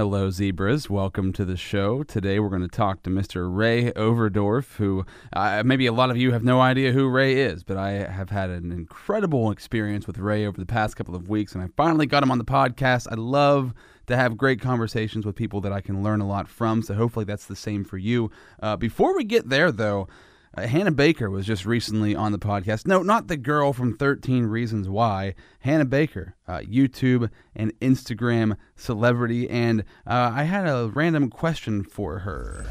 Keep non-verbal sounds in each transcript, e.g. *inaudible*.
Hello, zebras. Welcome to the show. Today we're going to talk to Mr. Ray Overdorf, who uh, maybe a lot of you have no idea who Ray is, but I have had an incredible experience with Ray over the past couple of weeks, and I finally got him on the podcast. I love to have great conversations with people that I can learn a lot from, so hopefully that's the same for you. Uh, before we get there, though, uh, Hannah Baker was just recently on the podcast. No, not the girl from 13 Reasons Why. Hannah Baker, uh, YouTube and Instagram celebrity. And uh, I had a random question for her.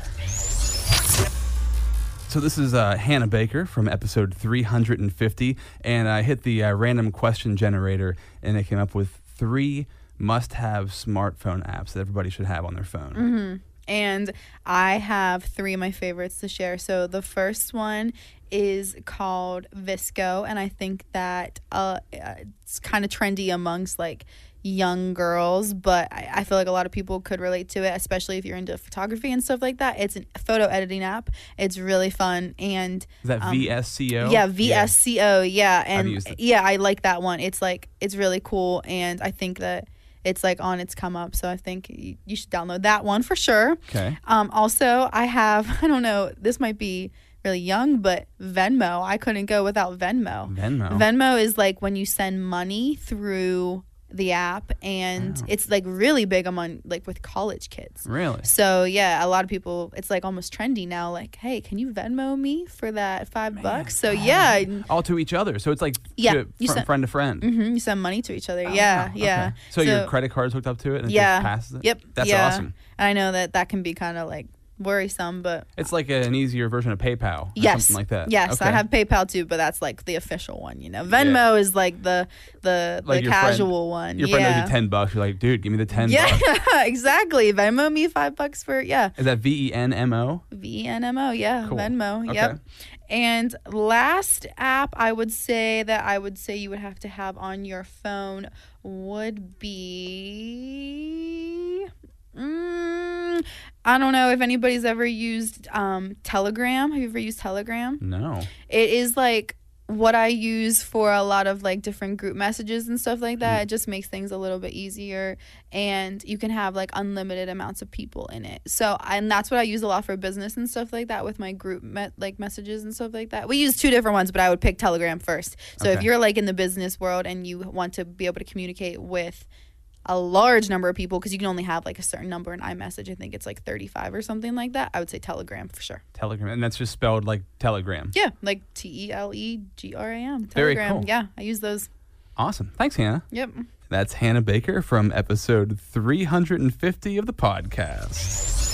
So this is uh, Hannah Baker from episode 350. And I hit the uh, random question generator and it came up with three must have smartphone apps that everybody should have on their phone. And I have three of my favorites to share. So the first one is called VSCO, and I think that uh, it's kind of trendy amongst like young girls, but I, I feel like a lot of people could relate to it, especially if you're into photography and stuff like that. It's a photo editing app. It's really fun and Is that um, VSCO? yeah, VSCO. Yeah, and used it. yeah, I like that one. It's like it's really cool, and I think that it's like on its come up. So I think you, you should download that one for sure. Okay. Um, also, I have *laughs* I don't know. This might be really young, but Venmo. I couldn't go without Venmo. Venmo. Venmo is like when you send money through the app, and Wow. it's like really big among like with college kids. Really? So yeah, a lot of people. It's like almost trendy now. Like, hey, can you Venmo me for that five bucks? So yeah, all to each other. So it's like Yeah, to- you fr- sent- friend to friend. hmm you send money to each other. Oh, yeah, wow. yeah. Okay. So, your credit card's hooked up to it and it Yeah. just passes it? Yep. That's yeah. awesome. And I know that that can be kind of like worrisome, but It's like an easier version of PayPal or yes, something like that. Yes, I have PayPal too, but that's like the official one. You know, Venmo is like the the Like the your friend- casual one. Your friend yeah. owes you 10 bucks. You're like, dude, give me the 10 yeah, *laughs* exactly. Venmo me five bucks for yeah. Is that V E N M O? VNMO, yeah, Cool. Venmo, Okay. yep. And last app I would say that I would say you would have to have on your phone would be. Mm, I don't know if anybody's ever used um, Telegram. Have you ever used Telegram? No. It is like what I use for a lot of like different group messages and stuff like that. It just makes things a little bit easier and you can have like unlimited amounts of people in it. So, and that's what I use a lot for business and stuff like that with my group me- like messages and stuff like that. We use two different ones, but I would pick Telegram first. So, if you're like in the business world and you want to be able to communicate with a large number of people because you can only have like a certain number in iMessage. I think it's like 35 or something like that. I would say Telegram for sure. Telegram. And that's just spelled like Telegram. Yeah, like T E L E G R A M. Telegram. cool. Yeah, I use those. Awesome. Thanks, Hannah. Yep. That's Hannah Baker from episode 350 of the podcast.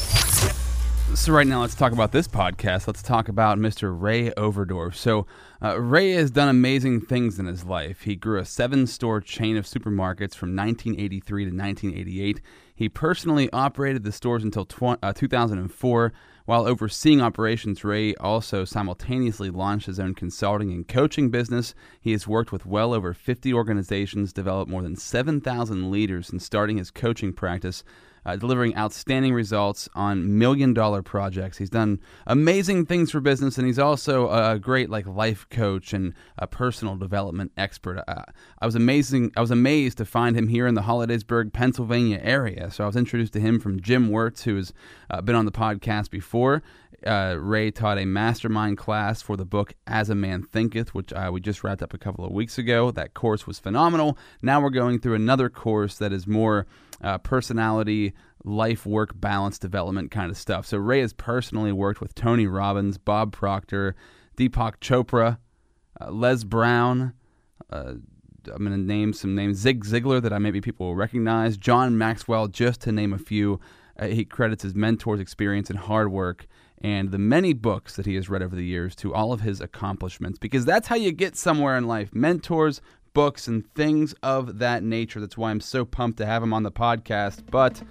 So, right now, let's talk about this podcast. Let's talk about Mr. Ray Overdorf. So, uh, Ray has done amazing things in his life. He grew a seven store chain of supermarkets from 1983 to 1988. He personally operated the stores until tw- uh, 2004. While overseeing operations, Ray also simultaneously launched his own consulting and coaching business. He has worked with well over 50 organizations, developed more than 7,000 leaders since starting his coaching practice, uh, delivering outstanding results on million dollar projects. He's done amazing things for business, and he's also a great like life coach and a personal development expert. Uh, I was amazing. I was amazed to find him here in the Hollidaysburg, Pennsylvania area. So I was introduced to him from Jim Wirtz, who has uh, been on the podcast before. Uh, Ray taught a mastermind class for the book As a Man Thinketh, which uh, we just wrapped up a couple of weeks ago. That course was phenomenal. Now we're going through another course that is more uh, personality, life work balance development kind of stuff. So Ray has personally worked with Tony Robbins, Bob Proctor, Deepak Chopra, uh, Les Brown. Uh, I'm going to name some names. Zig Ziglar that I maybe people will recognize. John Maxwell, just to name a few. Uh, he credits his mentor's experience and hard work and the many books that he has read over the years to all of his accomplishments because that's how you get somewhere in life. Mentors, books, and things of that nature. That's why I'm so pumped to have him on the podcast. But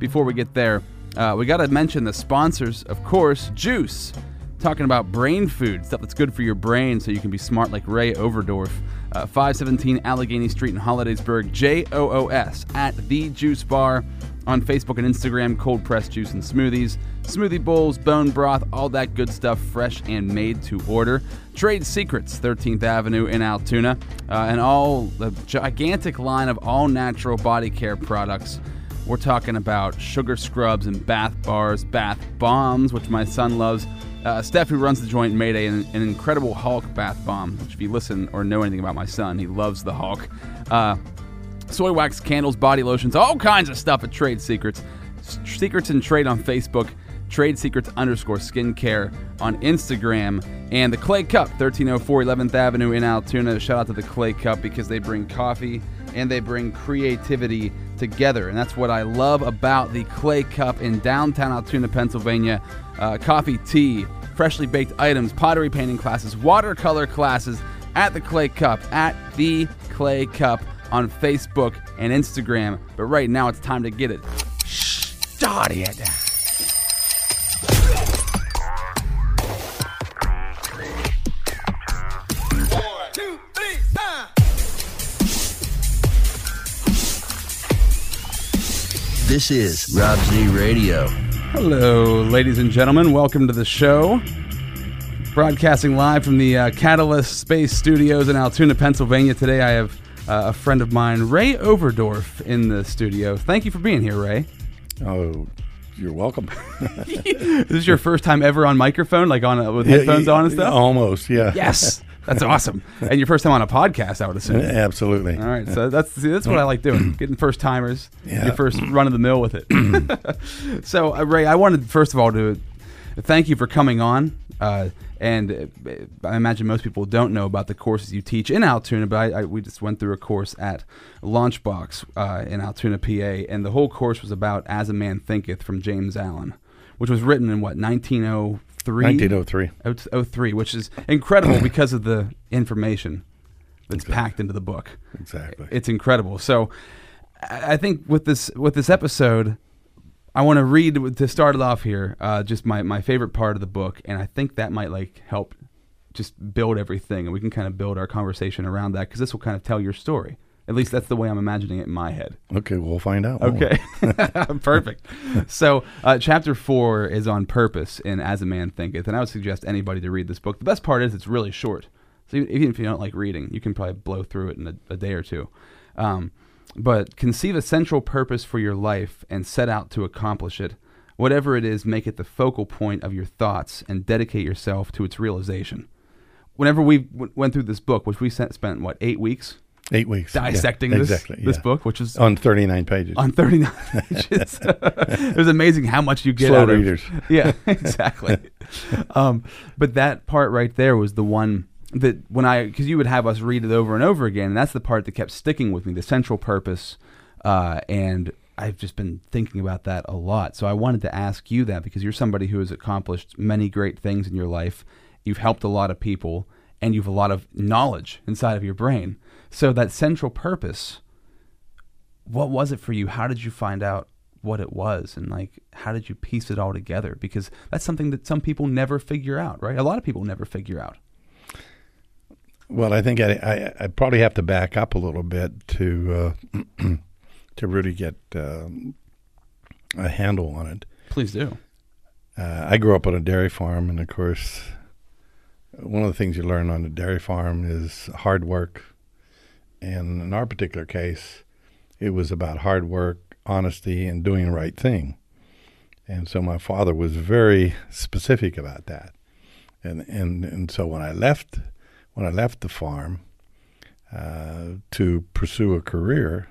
before we get there, uh, we got to mention the sponsors, of course, Joos. Talking about brain food, stuff that's good for your brain so you can be smart like Ray Overdorf. Uh, 517 Allegheny Street in Hollidaysburg, J O O S, at The Juice Bar. On Facebook and Instagram, cold pressed juice and smoothies, smoothie bowls, bone broth, all that good stuff, fresh and made to order. Trade Secrets, 13th Avenue in Altoona, uh, and all the gigantic line of all natural body care products We're talking about sugar scrubs and bath bars, bath bombs, which my son loves. Uh, Steph, who runs the joint, made a, an, incredible Hulk bath bomb, which, if you listen or know anything about my son, he loves the Hulk. Uh, soy wax candles, body lotions, all kinds of stuff at Trade Secrets. Secrets and Trade on Facebook, Trade Secrets underscore skincare on Instagram, and the Clay Cup, 1304 11th Avenue in Altoona. Shout out to the Clay Cup because they bring coffee and they bring creativity together. And that's what I love about the Clay Cup in downtown Altoona, Pennsylvania. Uh, coffee, tea, freshly baked items, pottery painting classes, watercolor classes at the Clay Cup, at the Clay Cup on Facebook and Instagram. But right now it's time to get it started. This is Rob Z Radio. Hello, ladies and gentlemen. Welcome to the show. Broadcasting live from the uh, Catalyst Space Studios in Altoona, Pennsylvania. Today I have uh, a friend of mine, Ray Overdorf, in the studio. Thank you for being here, Ray. Oh, you're welcome. *laughs* This is your first time ever on microphone, like on a, with headphones on and stuff? Almost, yeah. Yes. That's awesome. And your first time on a podcast, I would assume. Absolutely. All right, so that's see, that's what I like doing, *clears throat* getting first timers, Yeah. your first run of the mill with it. *clears throat* *laughs* so, uh, Ray, I wanted first of all to thank you for coming on. Uh, and uh, I imagine most people don't know about the courses you teach in Altoona, but I, I, we just went through a course at Launchbox uh, in Altoona, PA, and the whole course was about "As a Man Thinketh" from James Allen, which was written in what 1903. 1903. 03, which is incredible *coughs* because of the information that's packed into the book. Exactly. It's incredible. So I I think with this with this episode, I want to read to start it off here. Uh, just my my favorite part of the book, and I think that might like help just build everything, and we can kind of build our conversation around that because this will kind of tell your story. At least that's the way I'm imagining it in my head. okay, we'll find out. Okay, *laughs* perfect. So, uh, chapter four is on purpose in As a Man Thinketh, and I would suggest anybody to read this book. The best part is it's really short, so even- even if you don't like reading, you can probably blow through it in a, a day or two. Um, but conceive a central purpose for your life and set out to accomplish it. Whatever it is, make it the focal point of your thoughts and dedicate yourself to its realization. Whenever we w- went through this book, which we spent, spent what eight weeks Eight weeks. Yeah, dissecting this exactly, this book, which is On 39 pages. on 39 *laughs* pages. *laughs* it was amazing how much you get Slow out of readers. *laughs* Yeah, exactly. um, but that part right there was the one that when I because you would have us read it over and over again, and that's the part that kept sticking with me, the central purpose. Uh, and I've just been thinking about that a lot. So I wanted to ask you that because you're somebody who has accomplished many great things in your life. You've helped a lot of people, and you've a lot of knowledge inside of your brain. So that central purpose what was it for you? How did you find out what it was? And like, how did you piece it all together? Because that's something that some people never figure out, right? A lot of people never figure out. Well, I think I, I, I probably have to back up a little bit to uh, *clears throat* to really get um, a handle on it. Please do. Uh, I grew up on a dairy farm, and of course, one of the things you learn on a dairy farm is hard work. And in our particular case, it was about hard work, honesty, and doing the right thing. And so my father was very specific about that. And and and so when I left, when I left the farm uh, to pursue a career,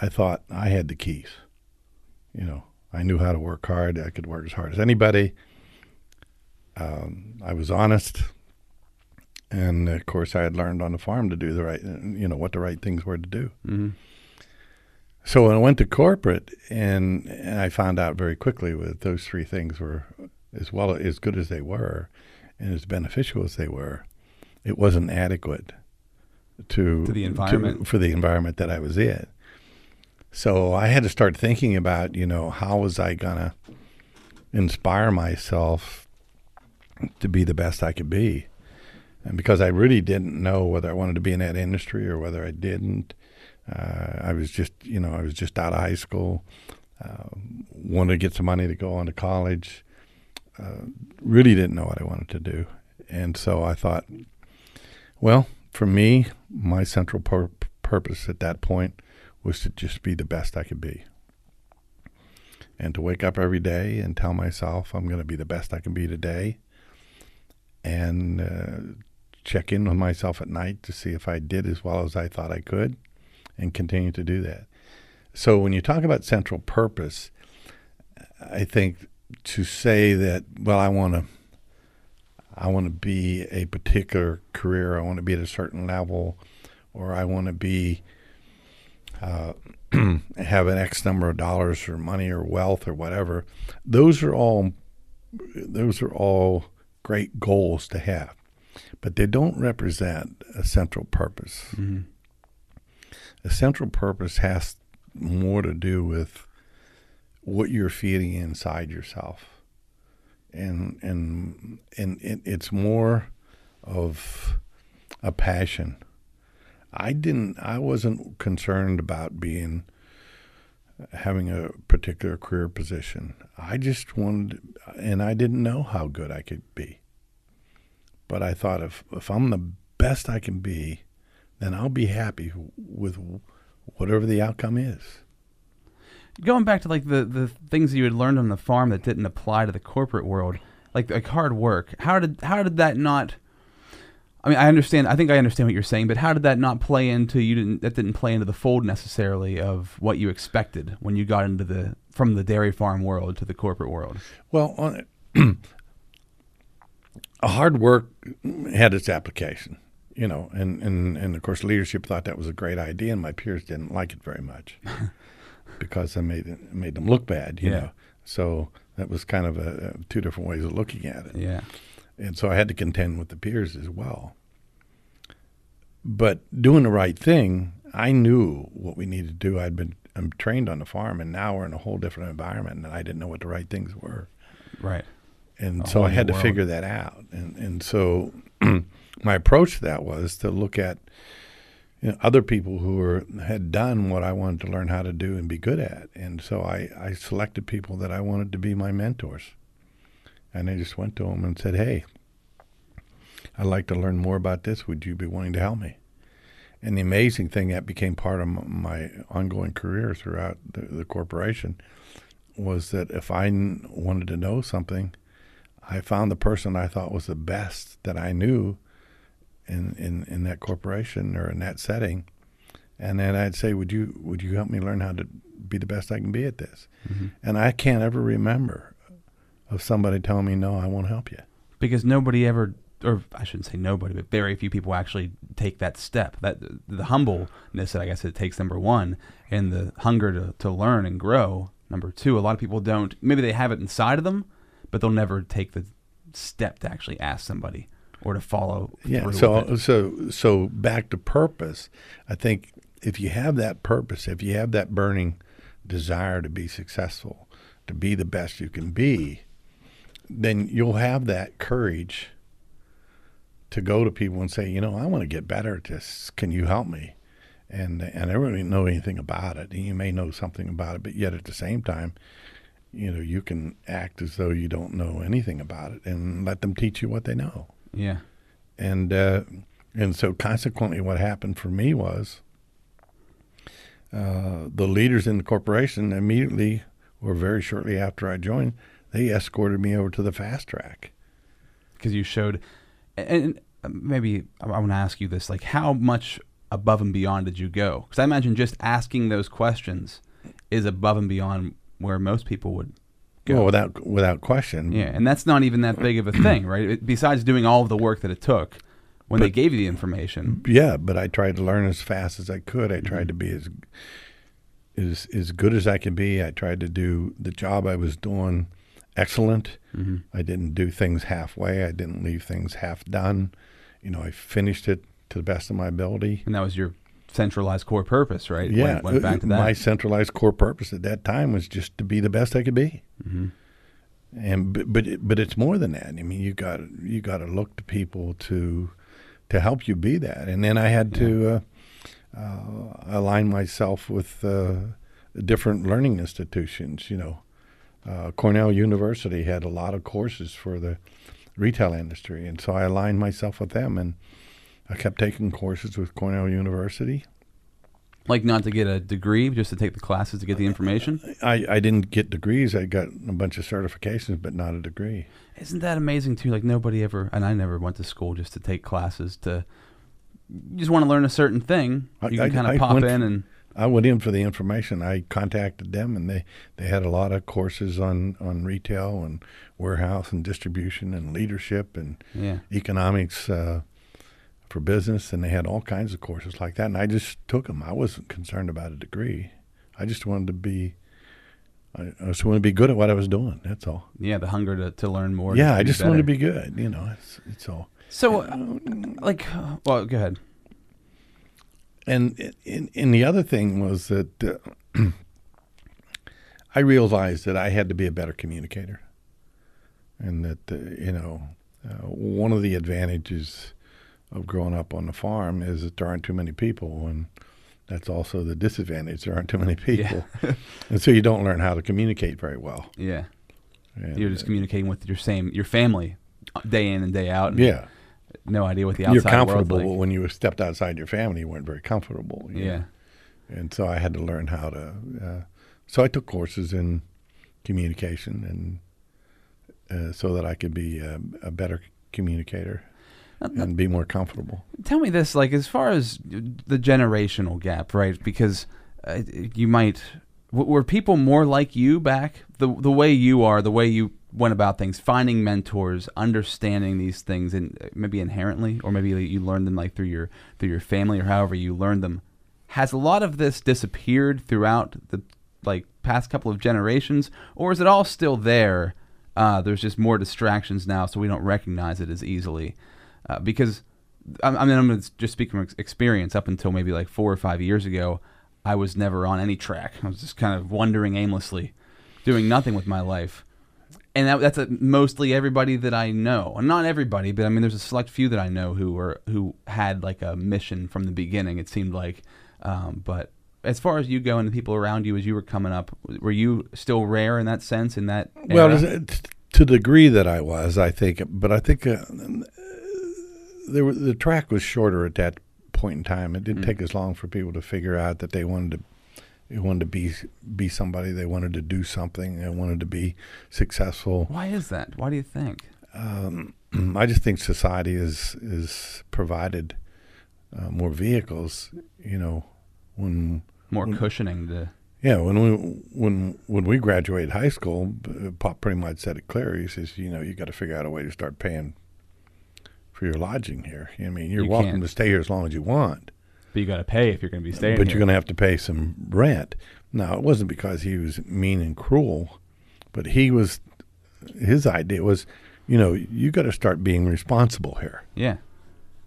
I thought I had the keys. You know, I knew how to work hard. I could work as hard as anybody. Um, I was honest, and of course, I had learned on the farm to do the right, you know, what the right things were to do. hmm So when I went to corporate, and, and I found out very quickly that those three things were as well as good as they were, and as beneficial as they were, it wasn't adequate to To the environment. for the environment that I was in. So I had to start thinking about, you know, how was I gonna inspire myself to be the best I could be, and because I really didn't know whether I wanted to be in that industry or whether I didn't. Uh, I was just, you know, I was just out of high school, uh, wanted to get some money to go on to college. Uh, really didn't know what I wanted to do, and so I thought, well, for me, my central pur- purpose at that point was to just be the best I could be. and to wake up every day and tell myself I'm going to be the best I can be today, and uh, check in with myself at night to see if I did as well as I thought I could, and continue to do that. So when you talk about central purpose, I think to say that well I want to I want to be a particular career, I want to be at a certain level, or I want to be uh, *clears throat* have an X number of dollars or money or wealth or whatever. Those are all those are all great goals to have, but they don't represent a central purpose. Mm-hmm. A central purpose has more to do with what you're feeding inside yourself, and and and it, it's more of a passion I didn't. I wasn't concerned about being having a particular career position. I just wanted, and I didn't know how good I could be. But I thought if if I'm the best I can be, then I'll be happy with whatever the outcome is. Going back to like the the things you had learned on the farm that didn't apply to the corporate world, like like hard work. How did how did that not I mean, I understand. I think I understand what you're saying, but how did that not play into you? Didn't that didn't play into the fold necessarily of what you expected when you got into the from the dairy farm world to the corporate world? Well, *clears throat* hard work had its application, you know, and, and and of course leadership thought that was a great idea, and my peers didn't like it very much *laughs* because I made it made them look bad, you Yeah. know. So that was kind of a, two different ways of looking at it. Yeah. and so I had to contend with the peers as well. But doing the right thing, I knew what we needed to do. I'd been I'm trained on the farm, and now we're in a whole different environment, and I didn't know what the right things were, Right. and A so I had to world. figure that out. And and so *clears throat* my approach to that was to look at you know, other people who were had done what I wanted to learn how to do and be good at, and so I I selected people that I wanted to be my mentors, and I just went to them and said, hey. I'd like to learn more about this. Would you be willing to help me? And the amazing thing that became part of my ongoing career throughout the, the corporation was that if I wanted to know something, I found the person I thought was the best that I knew in, in, in that corporation or in that setting. And then I'd say, would you, would you help me learn how to be the best I can be at this? Mm-hmm. And I can't ever remember of somebody telling me, no, I won't help you. Because nobody ever, or I shouldn't say nobody, but very few people actually take that step. That the humbleness that I guess it takes number one, and the hunger to, to learn and grow number two. A lot of people don't. Maybe they have it inside of them, but they'll never take the step to actually ask somebody or to follow. Yeah. So so so back to purpose. I think if you have that purpose, if you have that burning desire to be successful, to be the best you can be, then you'll have that courage to go to people and say, you know, I want to get better at this. Can you help me? And and I really know anything about it. And you may know something about it, but yet at the same time, you know, you can act as though you don't know anything about it and let them teach you what they know yeah. and uh, and so consequently, what happened for me was uh, the leaders in the corporation immediately, or very shortly after I joined, they escorted me over to the fast track. because you showed and and maybe i want to ask you this like how much above and beyond did you go because i imagine just asking those questions is above and beyond where most people would go Well, without without question. yeah and that's not even that big of a *clears throat* thing right It- besides doing all of the work that it took when they gave you the information Yeah, but I tried to learn as fast as I could. I tried to be as as as good as I could be. I tried to do the job I was doing excellent. mm-hmm. I didn't do things halfway. I didn't leave things half done. You know, I finished it to the best of my ability. and that was your centralized core purpose right Yeah, went, went back to uh, that my centralized core purpose at that time was just to be the best I could be. Mhm. And but but, but it's more than that. I mean, you got you got to look to people to to help you be that. And then I had to uh, uh, align myself with uh, different learning institutions. You know, uh, Cornell University had a lot of courses for the retail industry, and so I aligned myself with them, and I kept taking courses with Cornell University. Like not to get a degree, just to take the classes to get the information. I, I didn't get degrees. I got a bunch of certifications, but not a degree. Isn't that amazing too? Like nobody ever, and I never went to school just to take classes to. You just want to learn a certain thing. You I- can kind of pop in and I went in for the information. I contacted them, and they, they had a lot of courses on, on retail and warehouse and distribution and leadership and yeah, economics uh, for business, and they had all kinds of courses like that. And I just took them. I wasn't concerned about a degree. I just wanted to be. I, I just wanted to be good at what I was doing. That's all. yeah, the hunger to, to learn more. yeah, I just wanted to be good. You know, it's it's all. So, uh, like, well, go ahead. And in, in the other thing was that uh, *clears throat* I realized that I had to be a better communicator, and that uh, you know uh, one of the advantages of growing up on the farm is that there aren't too many people, and that's also the disadvantage. There aren't too many people, *laughs* and so you don't learn how to communicate very well. Yeah, And, you're just uh, communicating with your same your family, uh, day in and day out. and yeah. no idea what the outside You're comfortable like. when you stepped outside your family. You weren't very comfortable. you know. Yeah, and so I had to learn how to. Uh, so I took courses in communication, and uh, so that I could be a, a better communicator *laughs* and be more comfortable. tell me this like as far as the generational gap right? Because uh, you might were people more like you back? The the way you are the way you went about things finding mentors understanding these things and uh, maybe inherently or maybe you learned them like through your through your family or however you learned them. Has a lot of this disappeared throughout the like past couple of generations or is it all still there? Uh, there's just more distractions now so we don't recognize it as easily uh, because I I mean, I'm going to just speak from experience. Up until maybe like four or five years ago, I was never on any track. I was just kind of wandering aimlessly, doing nothing with my life. And that, that's a, mostly everybody that I know, and not everybody, but I mean, there's a select few that I know who were who had like a mission from the beginning. It seemed like, um, but as far as you go and the people around you as you were coming up, were you still rare in that sense? In that Well, era? it- to the degree that I was, I think, but I think uh, there were, the track was shorter at that point in time. It didn't Mm. take as long for people to figure out that they wanted to. They wanted to be be somebody. They wanted to do something. They wanted to be successful. why is that? Why do you think? Um, *clears throat* I just think society is is provided uh, more vehicles. You know, when More Mm. cushioning to yeah, when we when when we graduated high school, Pop pretty much said it clear. He says, you know, you got to figure out a way to start paying for your lodging here. I mean, you're You welcome can't. to stay here as long as you want, But you got to pay if you're going to be staying. but here. you're going to have to pay some rent. Now, it wasn't because he was mean and cruel, but he was. His idea was, you know, you got to start being responsible here. Yeah,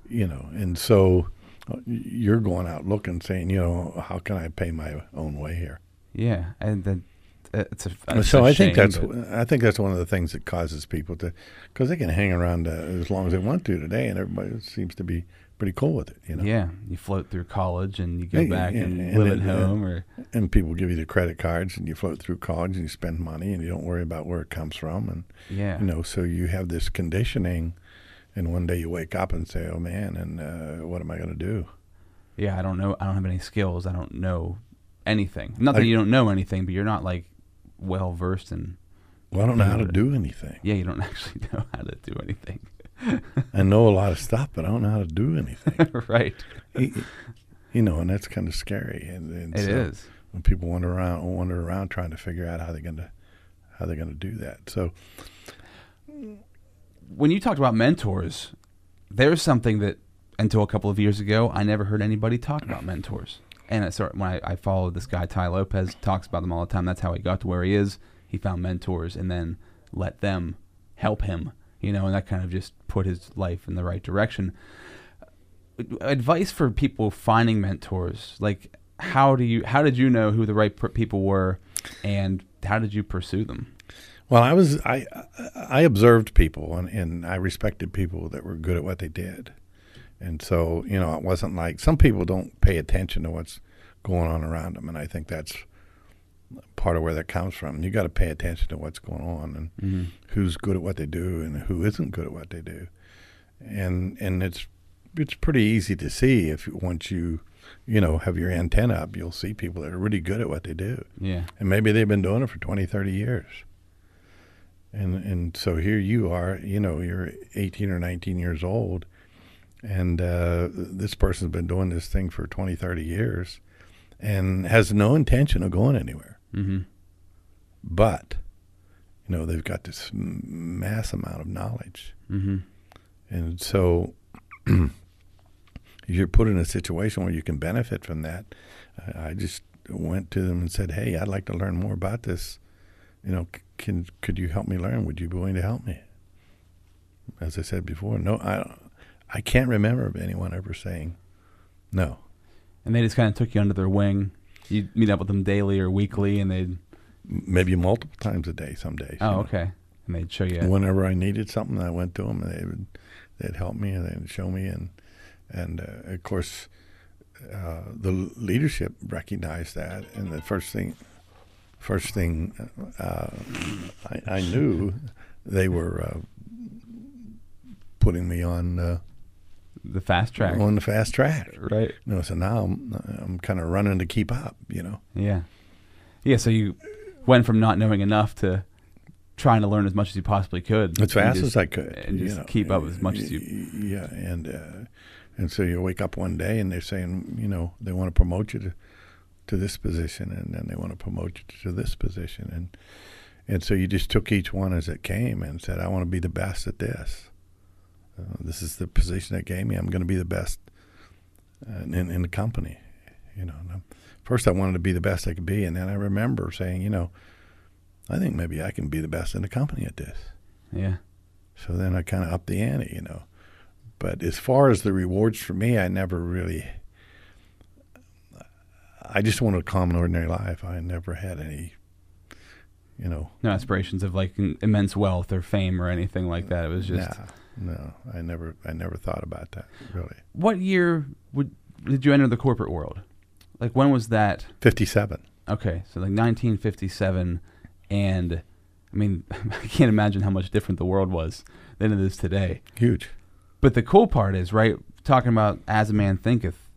you know, and so uh, you're going out looking, saying, you know, how can I pay my own way here? yeah, and then it's a. It's so a I think that's but- I think that's one of the things that causes people to, because they can hang around uh, as long as they want to today, and everybody seems to be pretty cool with it, you know. Yeah, you float through college and you go Yeah, back yeah, and, and live it- at home, or And people give you the credit cards, and you float through college, and you spend money, and you don't worry about where it comes from, and yeah, you know, so you have this conditioning, and one day you wake up and say, "Oh man," and uh, what am I going to do? yeah. I don't know. I don't have any skills. I don't know anything. Not that I- you don't know anything, but you're not like well versed in. Well, I don't know how to do anything. Yeah, you don't *laughs* actually know how to do anything. I know a lot of stuff, but I don't know how to do anything. *laughs* right. you you know, and that's kind of scary. And, and It so is. when people wander around, wander around trying to figure out how they're going to how they're going to do that. So When you talked about mentors, there's something that until a couple of years ago I never heard anybody talk about mentors. And I started, when I, I followed this guy Tai Lopez, talks about them all the time. That's how he got to where he is. He found mentors and then let them help him, you know, and that kind of just put his life in the right direction. Advice for people finding mentors, like how do you how did you know who the right people were, and how did you pursue them? Well, I was I I observed people and, and I respected people that were good at what they did, and so you know it wasn't like some people don't pay attention to what's going on around them, and I think that's part of where that comes from. You got to pay attention to what's going on and mm-hmm. who's good at what they do and who isn't good at what they do, and and it's it's pretty easy to see if once you you know, have your antenna up, you'll see people that are really good at what they do. Yeah. And maybe they've been doing it for 20, 30 years. And and so here you are, you know, you're 18 or 19 years old, and uh, this person's been doing this thing for 20, 30 years and has no intention of going anywhere. Mm-hmm. But, you know, they've got this mass amount of knowledge. Mm-hmm. And so if *clears throat* you're put in a situation where you can benefit from that, I I just went to them and said, "Hey, I'd like to learn more about this. You know, can could you help me learn? Would you be willing to help me?" As I said before, no, I I can't remember of anyone ever saying no. And they just kind of took you under their wing. You meet up with them daily or weekly, and they'd Maybe multiple times a day, some days. you oh know. okay, and they'd show you. Whenever I needed something, I went to them, and they would they'd help me and they'd show me, and and uh, of course, uh, the leadership recognized that, and the first thing, first thing, uh, I, I knew they were uh, putting me on uh, the fast track, on the fast track. right? You know, so now I'm I'm kind of running to keep up. You know, Yeah, yeah. So you went from not knowing enough to trying to learn as much as you possibly could, as fast just- as I could, and just know. keep up as much as you. Yeah, and uh, and so you wake up one day and they're saying, you know, they want to promote you to to this position, and then they want to promote you to this position, and and so you just took each one as it came and said, I want to be the best at this. Uh, this is the position that gave me. I'm going to be the best uh, in in the company. You know, and, um, first I wanted to be the best I could be, and then I remember saying, you know, I think maybe I can be the best in the company at this. Yeah, So then I kind of upped the ante, you know. But as far as the rewards for me, I never really. I just wanted a common, ordinary life. I never had any, you know. no aspirations of like immense wealth or fame or anything like that. It was just nah, no, I never, I never thought about that really. what year would did you enter the corporate world? Like when was that? Fifty-seven. Okay, so like 1957, and I mean, *laughs* I can't imagine how much different the world was than it is today. Huge. But the cool part is, right, talking about as a man thinketh,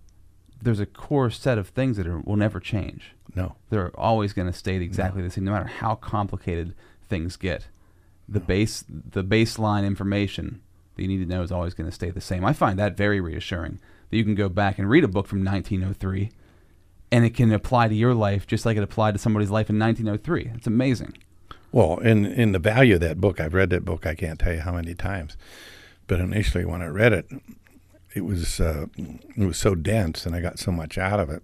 there's a core set of things that are, will never change. No. They're always going to stay exactly the same, no matter how complicated things get. The base, the baseline information that you need to know is always going to stay the same. I find that very reassuring that you can go back and read a book from 1903, and it can apply to your life just like it applied to somebody's life in 1903. It's amazing. Well, in in the value of that book, I've read that book. I can't tell you how many times. But initially, when I read it, it was uh, it was so dense, and I got so much out of it.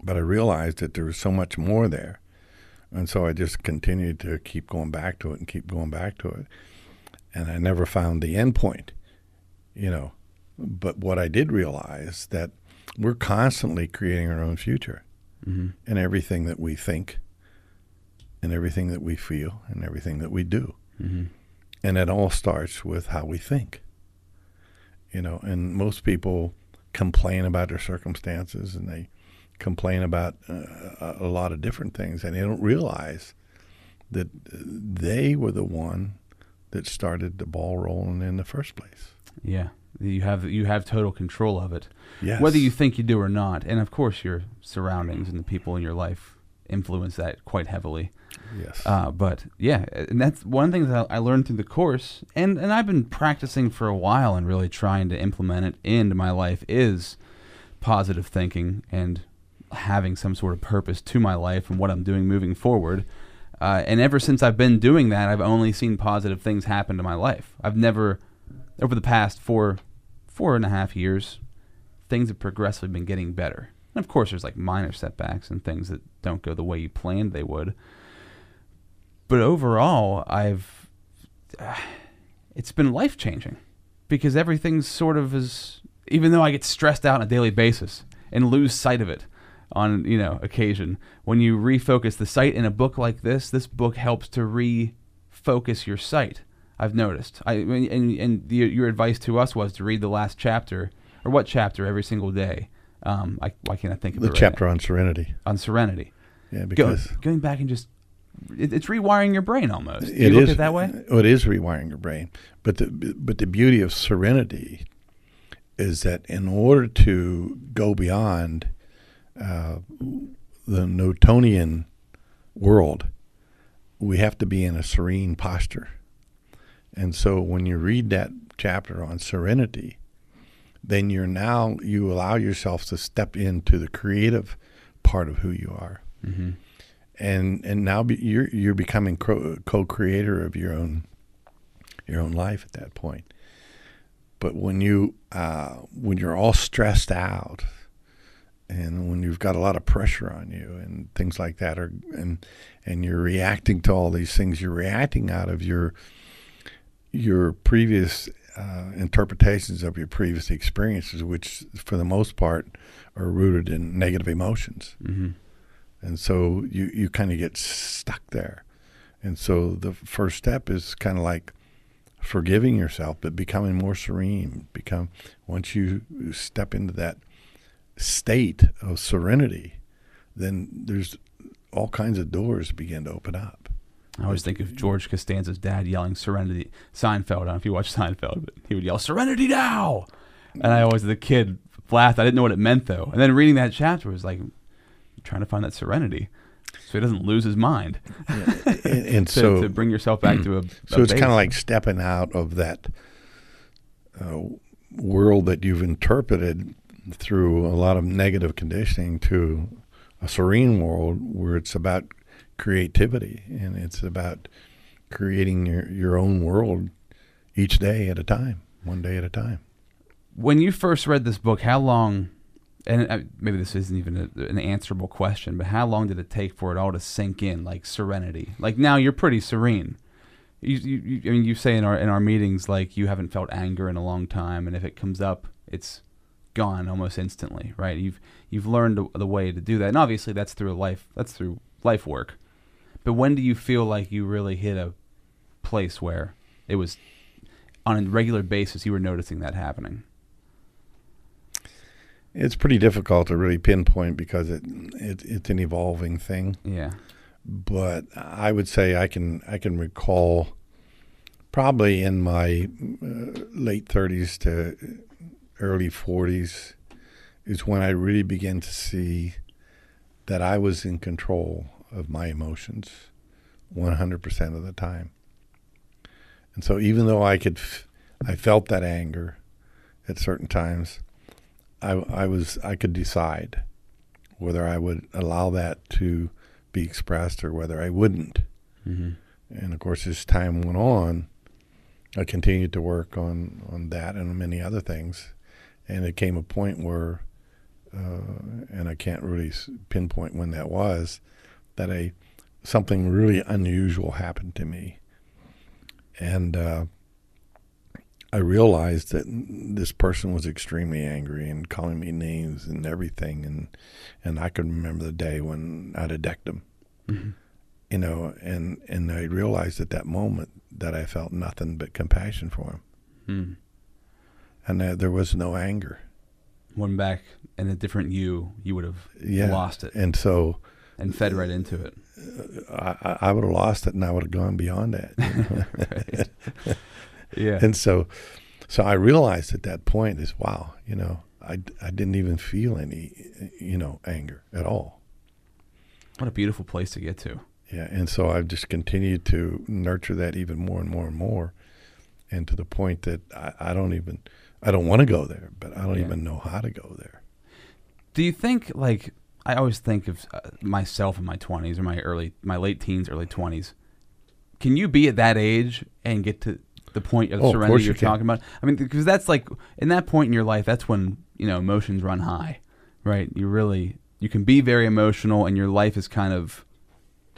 But I realized that there was so much more there, and so I just continued to keep going back to it and keep going back to it, and I never found the end point, you know. But what I did realize that we're constantly creating our own future, Mm-hmm. in everything that we think, and everything that we feel, and everything that we do. Mm-hmm. And it all starts with how we think. You know, and most people complain about their circumstances and they complain about uh, a lot of different things, and they don't realize that they were the one that started the ball rolling in the first place. Yeah, you have you have total control of it. Yes. whether you think you do or not. And of course, your surroundings and the people in your life influence that quite heavily. Yes. Uh, but yeah, and that's one thing that I learned through the course, and and I've been practicing for a while and really trying to implement it into my life is positive thinking and having some sort of purpose to my life and what I'm doing moving forward. Uh, and ever since I've been doing that, I've only seen positive things happen to my life. I've never, over the past four, four and a half years, things have progressively been getting better. And of course, there's like minor setbacks and things that don't go the way you planned they would. But overall, I've *sighs* it's been life changing because everything's sort of is even though I get stressed out on a daily basis and lose sight of it on you know occasion. When you refocus the sight in a book like this this book helps to refocus your sight I've noticed. I and and the, your advice to us was to read the last chapter or what chapter every single day. Um I, why can't I think of the right chapter now? on serenity. on serenity. Yeah, Go, because going back and just it, it's rewiring your brain almost. Do It you is- at it that way? Oh, It is rewiring your brain, but the but the beauty of serenity is that in order to go beyond uh, the Newtonian world, we have to be in a serene posture. And so when you read that chapter on serenity, then you're now, you allow yourself to step into the creative part of who you are. Mm-hmm. And, and now be, you're, you're becoming co- co-creator of your own, your own life at that point. But when you, uh, when you're all stressed out and when you've got a lot of pressure on you and things like that are and and you're reacting to all these things you're reacting out of your your previous uh, interpretations of your previous experiences which for the most part are rooted in negative emotions. Mm-hmm. and so you you kind of get stuck there. And so the first step is kind of like forgiving yourself but becoming more serene. Become once you step into that state of serenity, then there's all kinds of doors begin to open up. I always think of George Costanza's dad yelling "Serenity." Seinfeld. I don't know if you watch Seinfeld, but he would yell "Serenity now," and I always, as a kid, laughed. I didn't know what it meant though. And then reading that chapter was like trying to find that serenity, so he doesn't lose his mind. and, and *laughs* to, so, to bring yourself back to a. *clears throat* so it's kind of like stepping out of that uh, world that you've interpreted through a lot of negative conditioning to a serene world where it's about creativity and it's about creating your, your own world each day at a time, one day at a time. when you first read this book, how long? And uh, maybe this isn't even a, an answerable question, but how long did it take for it all to sink in, like serenity? Like now you're pretty serene. You, you, you, I mean, you say in our in our meetings like you haven't felt anger in a long time, and if it comes up, it's gone almost instantly, right? You've you've learned the, way to do that, and obviously that's through life. That's through life work. But when do you feel like you really hit a place where it was on a regular basis you were noticing that happening? It's pretty difficult to really pinpoint because it, it it's an evolving thing. Yeah. But I would say I can I can recall probably in my uh, late 30s to early 40s is when I really began to see that I was in control of my emotions 100% of the time. And so even though I could f- I felt that anger at certain times, I, I was I could decide whether I would allow that to be expressed or whether I wouldn't. Mm-hmm. And of course, as time went on, I continued to work on on that and many other things, and it came a point where, uh, and I can't really pinpoint when that was, that a something really unusual happened to me, and uh, I realized that this person was extremely angry and calling me names and everything, and and I could remember the day when I'd have decked him Mm-hmm. you know, and and I realized at that moment that I felt nothing but compassion for him, Mm. And that there was no anger. When back in a different you, you would have Yeah, lost it and so and fed right into it. Uh, I, I- I would have lost it, and I would have gone beyond that. *laughs* Yeah. and so, so I realized at that point is wow, you know, I I didn't even feel any, you know, anger at all. what a beautiful place to get to. Yeah, and so I've just continued to nurture that even more and more and more, and to the point that I, I don't even I don't want to go there, but I don't Yeah. even know how to go there. Do you think like I always think of uh, myself in my 20s or my early my late teens, early 20s. Can you be at that age and get to the point of Oh, of serenity course you're you talking about? I mean, because that's like in that point in your life, that's when you know emotions run high, right? You really you can be very emotional, and your life is kind of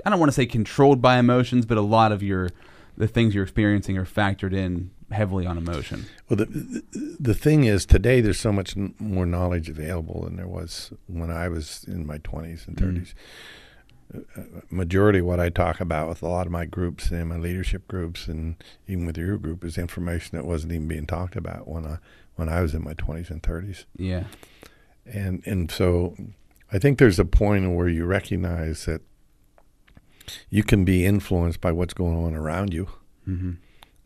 I don't want to say controlled by emotions, but a lot of your the things you're experiencing are factored in heavily on emotion. Well, the, the thing is, today there's so much more knowledge available than there was when I was in my 20s and Mm. 30s. Uh, majority of what I talk about with a lot of my groups and my leadership groups, and even with your group, is information that wasn't even being talked about when I when I was in my 20s and 30s. Yeah. And and so, I think there's a point where you recognize that you can be influenced by what's going on around you, Mm-hmm.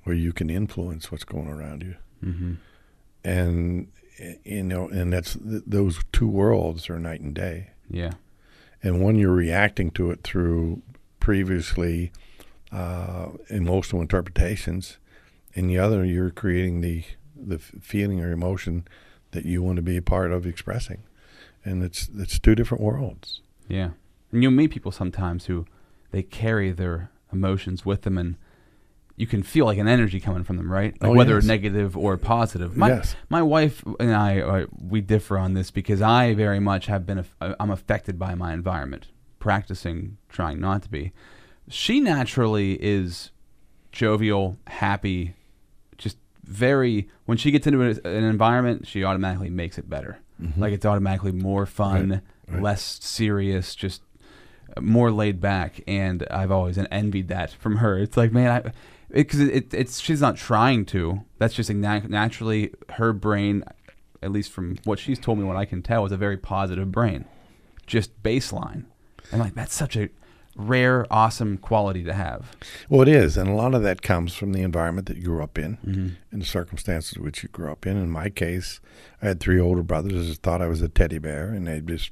Or you can influence what's going around you. Mm-hmm. and you know, and that's th- those two worlds are night and day. Yeah. And one you're reacting to it through previously uh, emotional interpretations, and the other you're creating the the feeling or emotion that you want to be a part of expressing, and it's it's two different worlds. Yeah. And you'll meet people sometimes who they carry their emotions with them and you can feel like an energy coming from them, right? Like Oh, whether yes. negative or positive. My, Yes. my wife and I, uh, we differ on this because I very much have been, uh, I'm affected by my environment, practicing trying not to be. She naturally is jovial, happy, just very, when she gets into an environment, she automatically makes it better. Like it's automatically more fun, Right, right. less serious, just more laid back, and I've always envied that from her. It's like, man, I because it, it, it's she's not trying to. That's just nat- naturally her brain, at least from what she's told me, what I can tell, is a very positive brain, just baseline, and like that's such a rare, awesome quality to have. Well, it is, and a lot of that comes from the environment that you grew up in, mm-hmm. and the circumstances which you grew up in. In my case, I had three older brothers that thought I was a teddy bear, and they just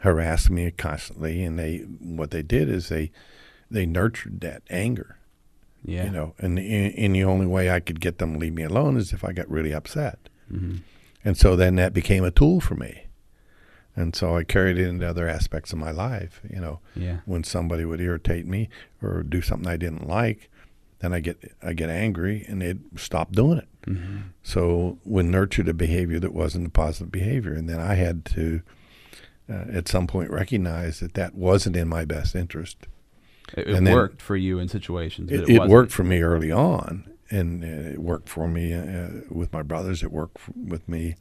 harassed me constantly. And they, what they did is they, they nurtured that anger, Yeah, you know. And in the only way I could get them to leave me alone is if I got really upset, hmm and so then that became a tool for me. And so I carried it into other aspects of my life, you know yeah, when somebody would irritate me or do something I didn't like, then I get I get angry and they'd stop doing it. hmm So we nurtured a behavior that wasn't a positive behavior, and then I had to uh, at some point recognize that that wasn't in my best interest. It, it worked for you in situations. It, it, it worked for me early on, and it worked for me uh, with my brothers. It worked f- with me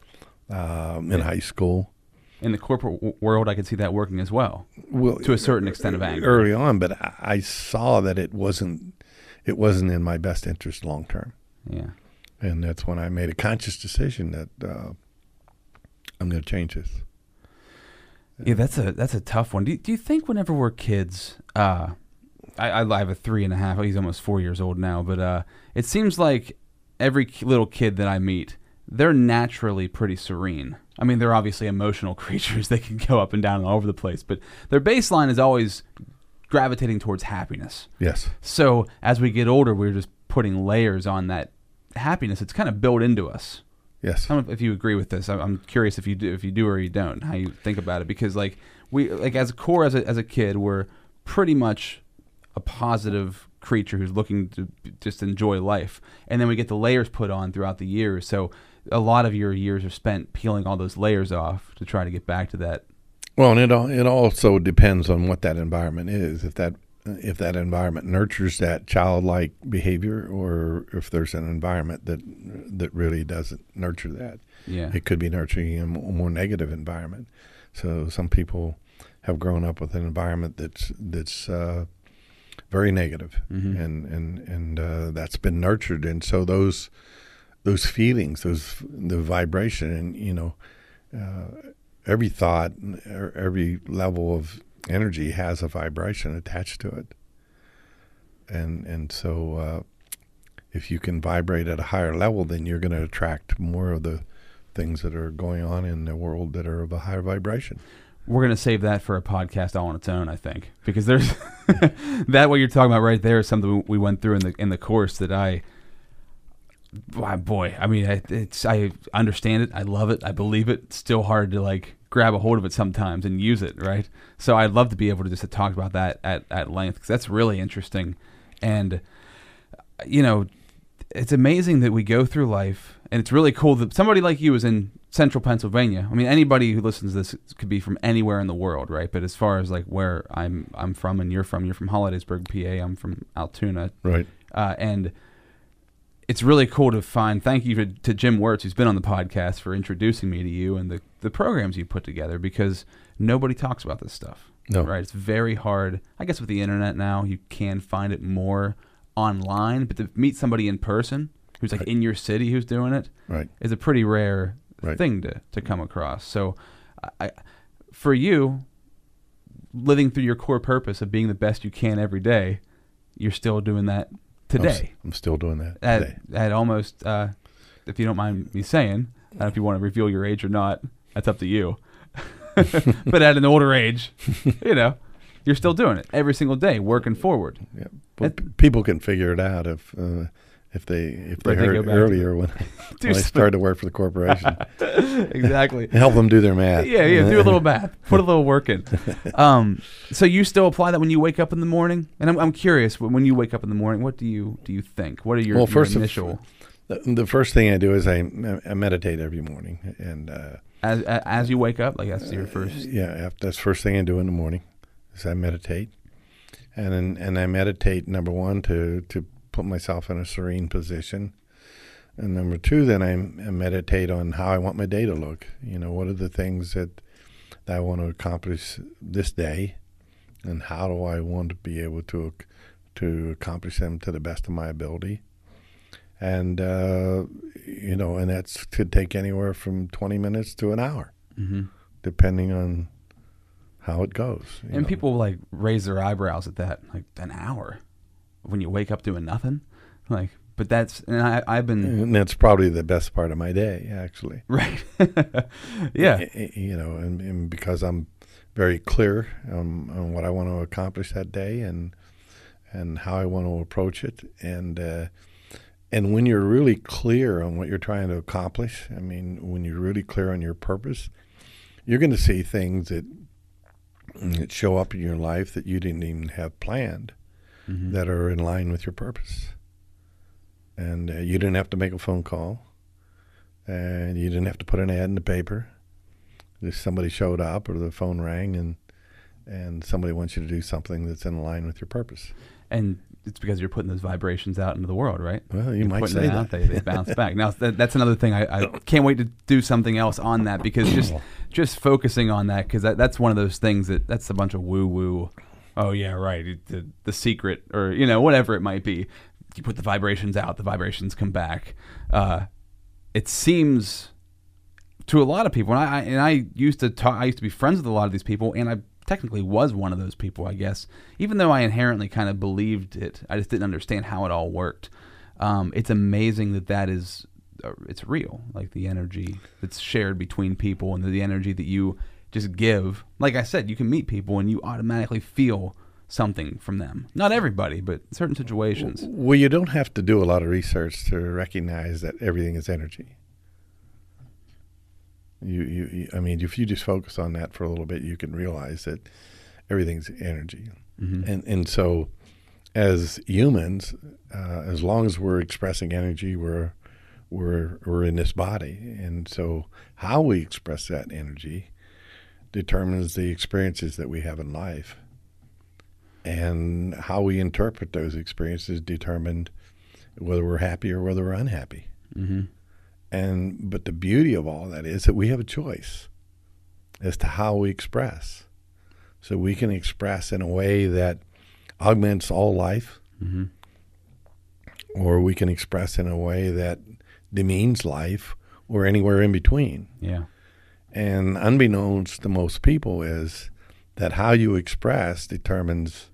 um, in Yeah. high school. in the corporate w- world. I could see that working as well. Well, To a certain extent of anger. early on, but I, I saw that it wasn't it wasn't in my best interest long term. Yeah, and that's when I made a conscious decision that uh, I'm going to change this. Yeah, that's a that's a tough one. Do you, do you think whenever we're kids, uh, I, I have a three and a half. He's almost four years old now, but uh, it seems like every little kid that I meet, they're naturally pretty serene. I mean, they're obviously emotional *laughs* creatures. They can go up and down and all over the place, but their baseline is always gravitating towards happiness. Yes, So as we get older, we're just putting layers on that happiness. It's kind of built into us. yes, I don't know if you agree with this. I'm- I'm curious if you do, if you do or you don't, how you think about it. Because like we, like as a core, as a, as a kid, we're pretty much positive creature who's looking to just enjoy life, and then we get the layers put on throughout the years. So a lot of your years are spent peeling all those layers off to try to get back to that. Well, and it al- it also depends on what that environment is. If that if that environment nurtures that childlike behavior, or if there's an environment that that really doesn't nurture that, Yeah, it could be nurturing a more negative environment. So some people have grown up with an environment that's that's uh, very negative, Mhm. and and and uh, that's been nurtured, and so those those feelings, those the vibration, and you know, uh, every thought, er- every level of energy has a vibration attached to it, and and so. Uh, if you can vibrate at a higher level, then you're going to attract more of the things that are going on in the world that are of a higher vibration. We're gonna save that for a podcast all on its own, I think, because there's *laughs* that what you're talking about right there is something we went through in the in the course that I, boy, I mean, I- it's I understand it, I love it, I believe it. It's still hard to like grab a hold of it sometimes and use it, right? So I'd love to be able to just talk about that at at length because that's really interesting, and you know, it's amazing that we go through life, and it's really cool that somebody like you is in central Pennsylvania. I mean, anybody who listens to this could be from anywhere in the world, right? But as far as like where I'm I'm from and you're from, you're from Hollidaysburg, PA. I'm from Altoona, Right. uh, and it's really cool to find. Thank you to, to Jim Wirtz, who's been on the podcast, for introducing me to you and the the programs you put together because nobody talks about this stuff. No. Right? It's very hard. I guess with the internet now, you can find it more online, but to meet somebody in person who's like Right. in your city who's doing it Right. is a pretty rare Right. thing to, to come across. So, I, for you, living through your core purpose of being the best you can every day, you're still doing that I'm, today. I'm still doing that At, today. at almost, uh, if you don't mind me saying, I don't know if you want to reveal your age or not. That's up to you. *laughs* but at an older age, *laughs* you know, you're still doing it every single day, working forward. Yeah, but p- people can figure it out if uh, if they if they they heard earlier when, *laughs* when I started to work for the corporation. *laughs* exactly. *laughs* Help them do their math. Yeah, yeah. Do a little math. Put a little work in. Um, so you still apply that when you wake up in the morning? And I'm, I'm curious when you wake up in the morning, what do you do you think? What are your, Well, first of- initial The, the first thing I do is I, I meditate every morning, and uh, as as you wake up? Like that's your first. yeah, that's the first thing I do in the morning is I meditate, and then, and I meditate number one to to put myself in a serene position, and number two, then I, meditate on how I want my day to look. You know, what are the things that that I want to accomplish this day, and how do I want to be able to to accomplish them to the best of my ability. And uh, you know, and that could take anywhere from twenty minutes to an hour hmm depending on how it goes. And know. people like raise their eyebrows at that, like an hour when you wake up doing nothing. Like, but that's and I I've been and that's probably the best part of my day, actually. *laughs* right. yeah. You know, and, and because I'm very clear um, on what I want to accomplish that day and and how I want to approach it, and uh, and when you're really clear on what you're trying to accomplish, I mean, when you're really clear on your purpose, you're going to see things that that show up in your life that you didn't even have planned. Mhm. that are in line with your purpose. And uh, you didn't have to make a phone call, and you didn't have to put an ad in the paper. Just somebody showed up, or the phone rang, and and somebody wants you to do something that's in line with your purpose. And it's because you're putting those vibrations out into the world, right? Well, you You're might say that. out, they, they bounce *laughs* back. Now that, that's another thing. I, I can't wait to do something else on that because just *clears throat* just focusing on that because that, that's one of those things that that's a bunch of woo woo. Oh yeah, right. The, the secret or you know whatever it might be. You put the vibrations out, the vibrations come back. Uh, it seems to a lot of people, and I, I and I used to talk. I used to be friends with a lot of these people, and I technically was one of those people, I guess. Even though I inherently kind of believed it, I just didn't understand how it all worked. Um, it's amazing that that is, uh, it's real. Like the energy that's shared between people, and the energy that you just give. Like I said, you can meet people, and you automatically feel something from them. Not everybody, but certain situations. Well, you don't have to do a lot of research to recognize that everything is energy. You, you, you, I mean, if you just focus on that for a little bit, you can realize that everything's energy. Mhm. And and so, as humans, uh, as long as we're expressing energy, we're we're we're in this body, and so how we express that energy determines the experiences that we have in life, and how we interpret those experiences determined whether we're happy or whether we're unhappy. hmm And but the beauty of all that is that we have a choice as to how we express. So we can express in a way that augments all life, hmm or we can express in a way that demeans life, or anywhere in between. Yeah. And unbeknownst to most people is that how you express determines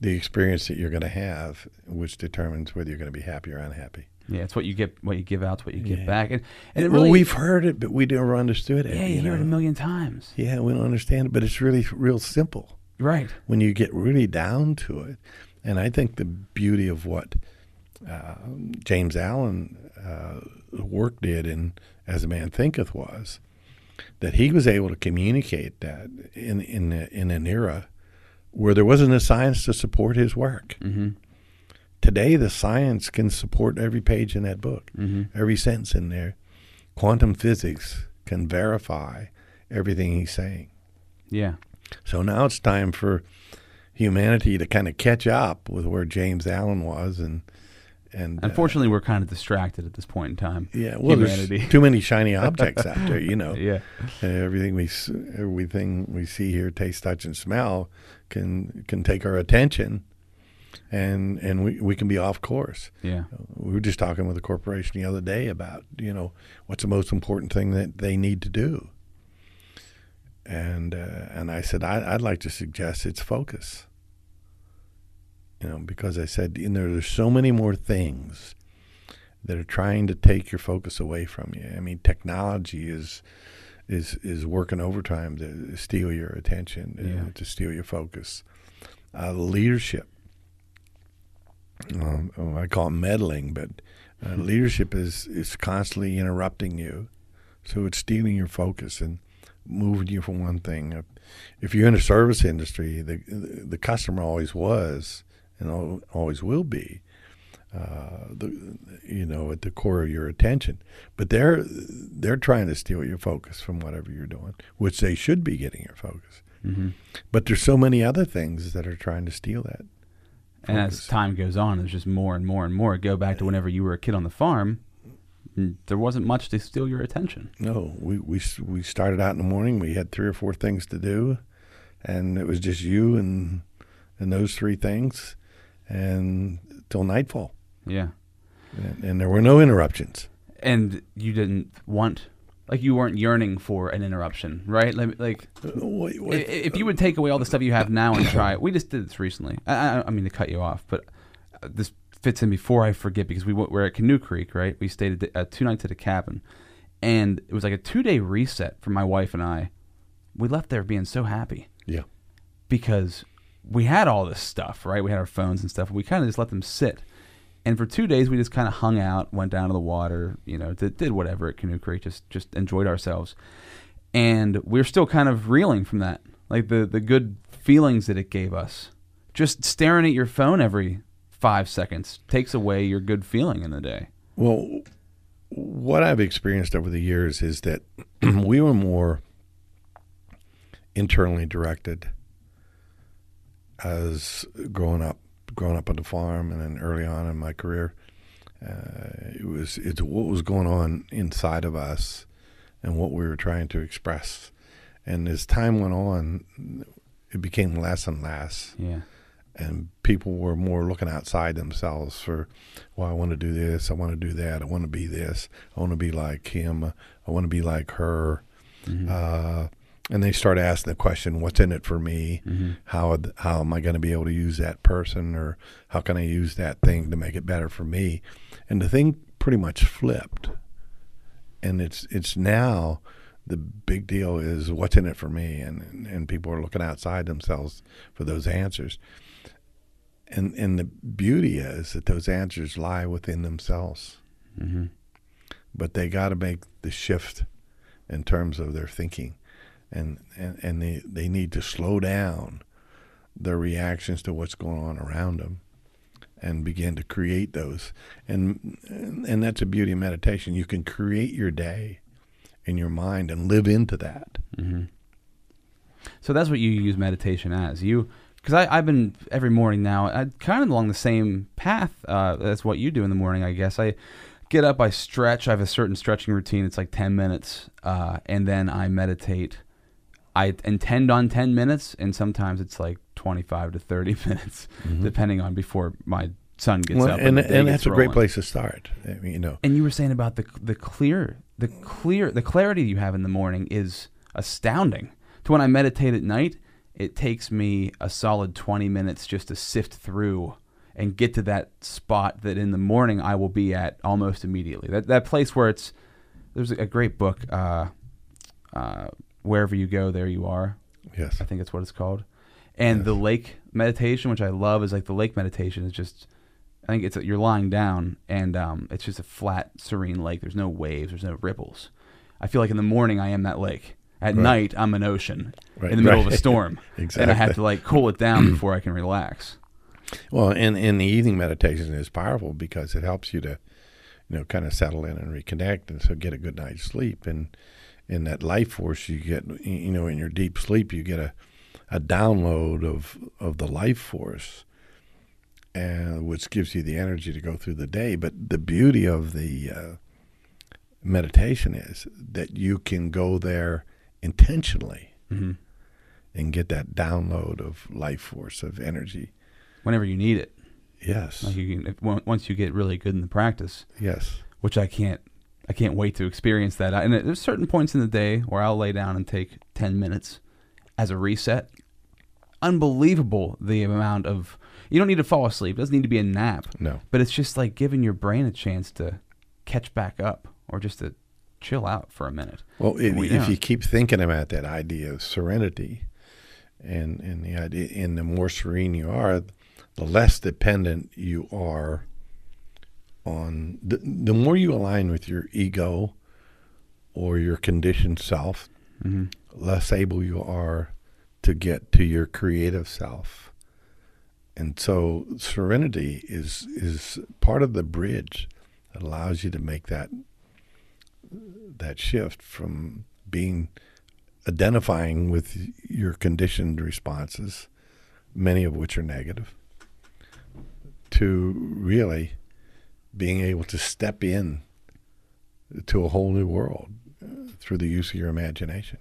the experience that you're going to have, which determines whether you're going to be happy or unhappy. Yeah, it's what you get, what you give out, it's what you get Yeah. back, and and it well, we've heard it, but we never understood it. yeah, you, you hear it a million times, Yeah, we don't understand it, but it's really real simple right? when you get really down to it. And I think the beauty of what uh, James Allen uh, work did in As a Man Thinketh was that he was able to communicate that in in in an era where there wasn't a science to support his work. Mm-hmm. Today, the science can support every page in that book, Mm-hmm. every sentence in there. Quantum physics can verify everything he's saying. Yeah, So now it's time for humanity to kind of catch up with where James Allen was, and and uh, unfortunately, we're kind of distracted at this point in time. yeah, well, humanity. there's too many shiny *laughs* objects out there. You know, *laughs* Yeah, Uh, everything we everything we see, hear, taste, touch, and smell can can take our attention, and and we we can be off course. yeah, We were just talking with a corporation the other day about, you know, what's the most important thing that they need to do. And uh, and I said I, I'd like to suggest it's focus. You know, because I said you know there's so many more things that are trying to take your focus away from you. I mean, technology is is is working overtime to steal your attention, Yeah. to steal your focus. Uh, leadership, um, oh, I call it meddling, but uh, leadership is is constantly interrupting you, so it's stealing your focus and moving you from one thing. If- If you're in the service industry, the the customer always was and always will be, uh, the you know at the core of your attention. But they're they're trying to steal your focus from whatever you're doing, which they should be getting your focus. Mm-hmm. But there's so many other things that are trying to steal that. And as time goes on, there's just more and more and more. Go back to whenever you were a kid on the farm, there wasn't much to steal your attention. No, we we we started out in the morning. We had three or four things to do, and it was just you and and those three things, and till nightfall, Yeah. and, and there were no interruptions. And you didn't want, like, you weren't yearning for an interruption, right? Like, like i- if you would take away all the stuff you have now and try it, we just did this recently. I, I, I mean to cut you off, but uh, this fits in before I forget because we went, we're at Canoe Creek, right? We stayed at the- uh, two nights at a cabin, and it was like a two day reset for my wife and I. We left there being so happy yeah, because we had all this stuff, right? We had our phones and stuff. We kind of just let them sit. And for two days, we just kind of hung out, went down to the water, you know, did, did whatever at Canoe Creek, just just enjoyed ourselves. And we're still kind of reeling from that, like the the good feelings that it gave us. Just staring at your phone every five seconds takes away your good feeling in the day. Well, what I've experienced over the years is that *clears throat* we were more internally directed as growing up, growing up on the farm, and then early on in my career. Uh, it was it's what was going on inside of us and what we were trying to express. And as time went on, it became less and less Yeah, and people were more looking outside themselves for, well, I want to do this, I want to do that, I want to be this, I want to be like him, I want to be like her, uh, and they start asking the question, what's in it for me? How how am I going to be able to use that person, or how can I use that thing to make it better for me? And the thing pretty much flipped, and it's it's now the big deal is what's in it for me, and and people are looking outside themselves for those answers. And and the beauty is that those answers lie within themselves. Hmm but they got to make the shift in terms of their thinking and and, and they, they need to slow down their reactions to what's going on around them and begin to create those and and that's a beauty of meditation you can create your day in your mind and live into that hmm So that's what you use meditation as. You, because I've been every morning now, I kind of along the same path. Uh, that's what you do in the morning, I guess. I get up, I stretch. I have a certain stretching routine. It's like ten minutes, uh, and then I meditate. I intend on ten minutes, and sometimes it's like twenty-five to thirty *laughs* minutes, depending on before my son gets Well, up. and and gets that's a great place to start I mean, you know And you were saying about the the clear, the clear, the clarity you have in the morning is astounding. To when I meditate at night, it takes me a solid twenty minutes just to sift through and get to that spot that in the morning I will be at almost immediately. That that place where it's there's a great book, uh, uh, wherever you go, there you are. yes I think that's what it's called. And Yes. the lake meditation, which I love, is like the lake meditation is just. I think it's you're lying down and um, it's just a flat, serene lake. There's no waves. There's no ripples. I feel like in the morning I am that lake. At Right. night I'm an ocean Right, in the middle of a right. *laughs* storm, and I have to like cool it down before I can relax. Well, and, and the evening meditation is powerful because it helps you to, you know, kind of settle in and reconnect, and so get a good night's sleep. And in that life force, you get, you know, in your deep sleep, you get a, a download of of the life force, and which gives you the energy to go through the day. But the beauty of the uh, meditation is that you can go there intentionally hmm and get that download of life force of energy. Whenever you need it, Yes. like you can, once you get really good in the practice, yes. which I can't I can't wait to experience that. And there's certain points in the day where I'll lay down and take 10 minutes as a reset. Unbelievable the amount of you don't need to fall asleep. It doesn't need to be a nap. No. But it's just like giving your brain a chance to catch back up or just to chill out for a minute. Well, if, We if you keep thinking about that idea of serenity, and and the idea, and the more serene you are, the less dependent you are on. The, the more you align with your ego or your conditioned self, Mm-hmm. less able you are to get to your creative self. And so serenity is is part of the bridge that allows you to make that that shift from being identifying with your conditioned responses, many of which are negative, to really being able to step in to a whole new world uh, through the use of your imagination.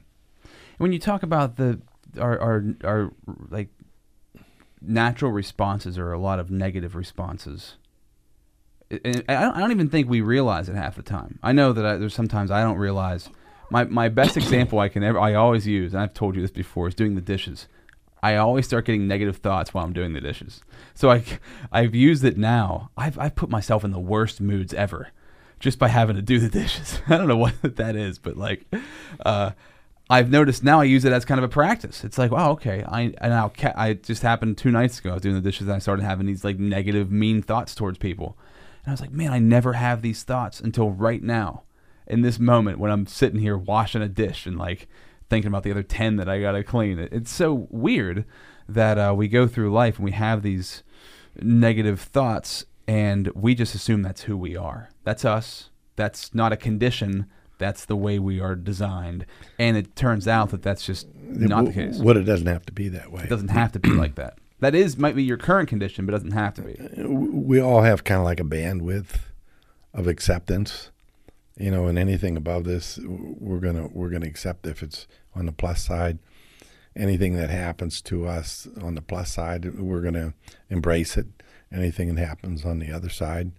When you talk about the our our, our like natural responses are a lot of negative responses. And I don't, I don't even think we realize it half the time. I know that I, there's sometimes I don't realize. My my best *coughs* example I can ever I always use, and I've told you this before, is doing the dishes. I always start getting negative thoughts while I'm doing the dishes. So I I've used it now. I've I've put myself in the worst moods ever just by having to do the *laughs* dishes. *laughs* I don't know what that is, but like, uh, I've noticed now I use it as kind of a practice. It's like, wow, okay. I and now ca- I just happened two nights ago. I was doing the dishes and I started having these like negative, mean thoughts towards people, and I was like, man, I never have these thoughts until right now, in this moment when I'm sitting here washing a dish and like thinking about the other ten that I gotta clean. It's so weird that uh, we go through life and we have these negative thoughts and we just assume that's who we are. That's us. That's not a condition. That's the way we are designed. And it turns out that that's just not the case. What it doesn't have to be that way. It doesn't have to be *clears throat* like that. That is might be your current condition, but it doesn't have to be. we all have kind of like a bandwidth of acceptance, you know, and anything above this, we're gonna we're gonna accept if it's on the plus side. Anything that happens to us on the plus side, we're gonna embrace it. Anything that happens on the other side,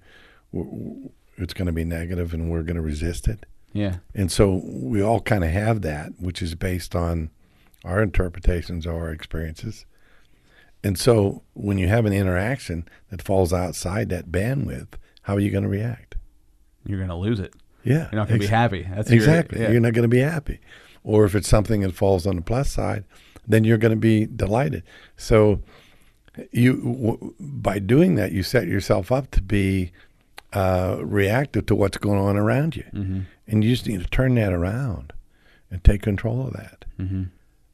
it's going to be negative, and we're going to resist it. Yeah. And so we all kind of have that, which is based on our interpretations or our experiences. And so when you have an interaction that falls outside that bandwidth, how are you going to react? You're gonna lose it. Yeah. You're not gonna be happy. That's your- exactly. yeah. You're not going to be happy. Or if it's something that falls on the plus side, then you're going to be delighted. So you w- by doing that, you set yourself up to be uh, reactive to what's going on around you, Mm-hmm. and you just need to turn that around and take control of that. Mm-hmm.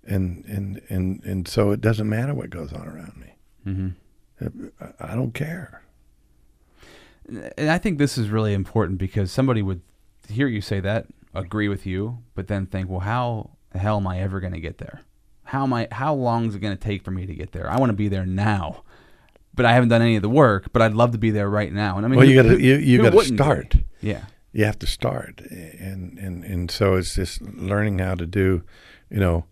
And and and and so it doesn't matter what goes on around me. Mm-hmm. I- I don't care. And I think this is really important because somebody would hear you say that, agree with you, but then think, well, how the hell am I ever going to get there? How am I? How long is it going to take for me to get there? I want to be there now, but I haven't done any of the work. But I'd love to be there right now. And I mean, well, you got to you, you got to wouldn't be? start. Yeah, you have to start and and and so it's just learning how to do you know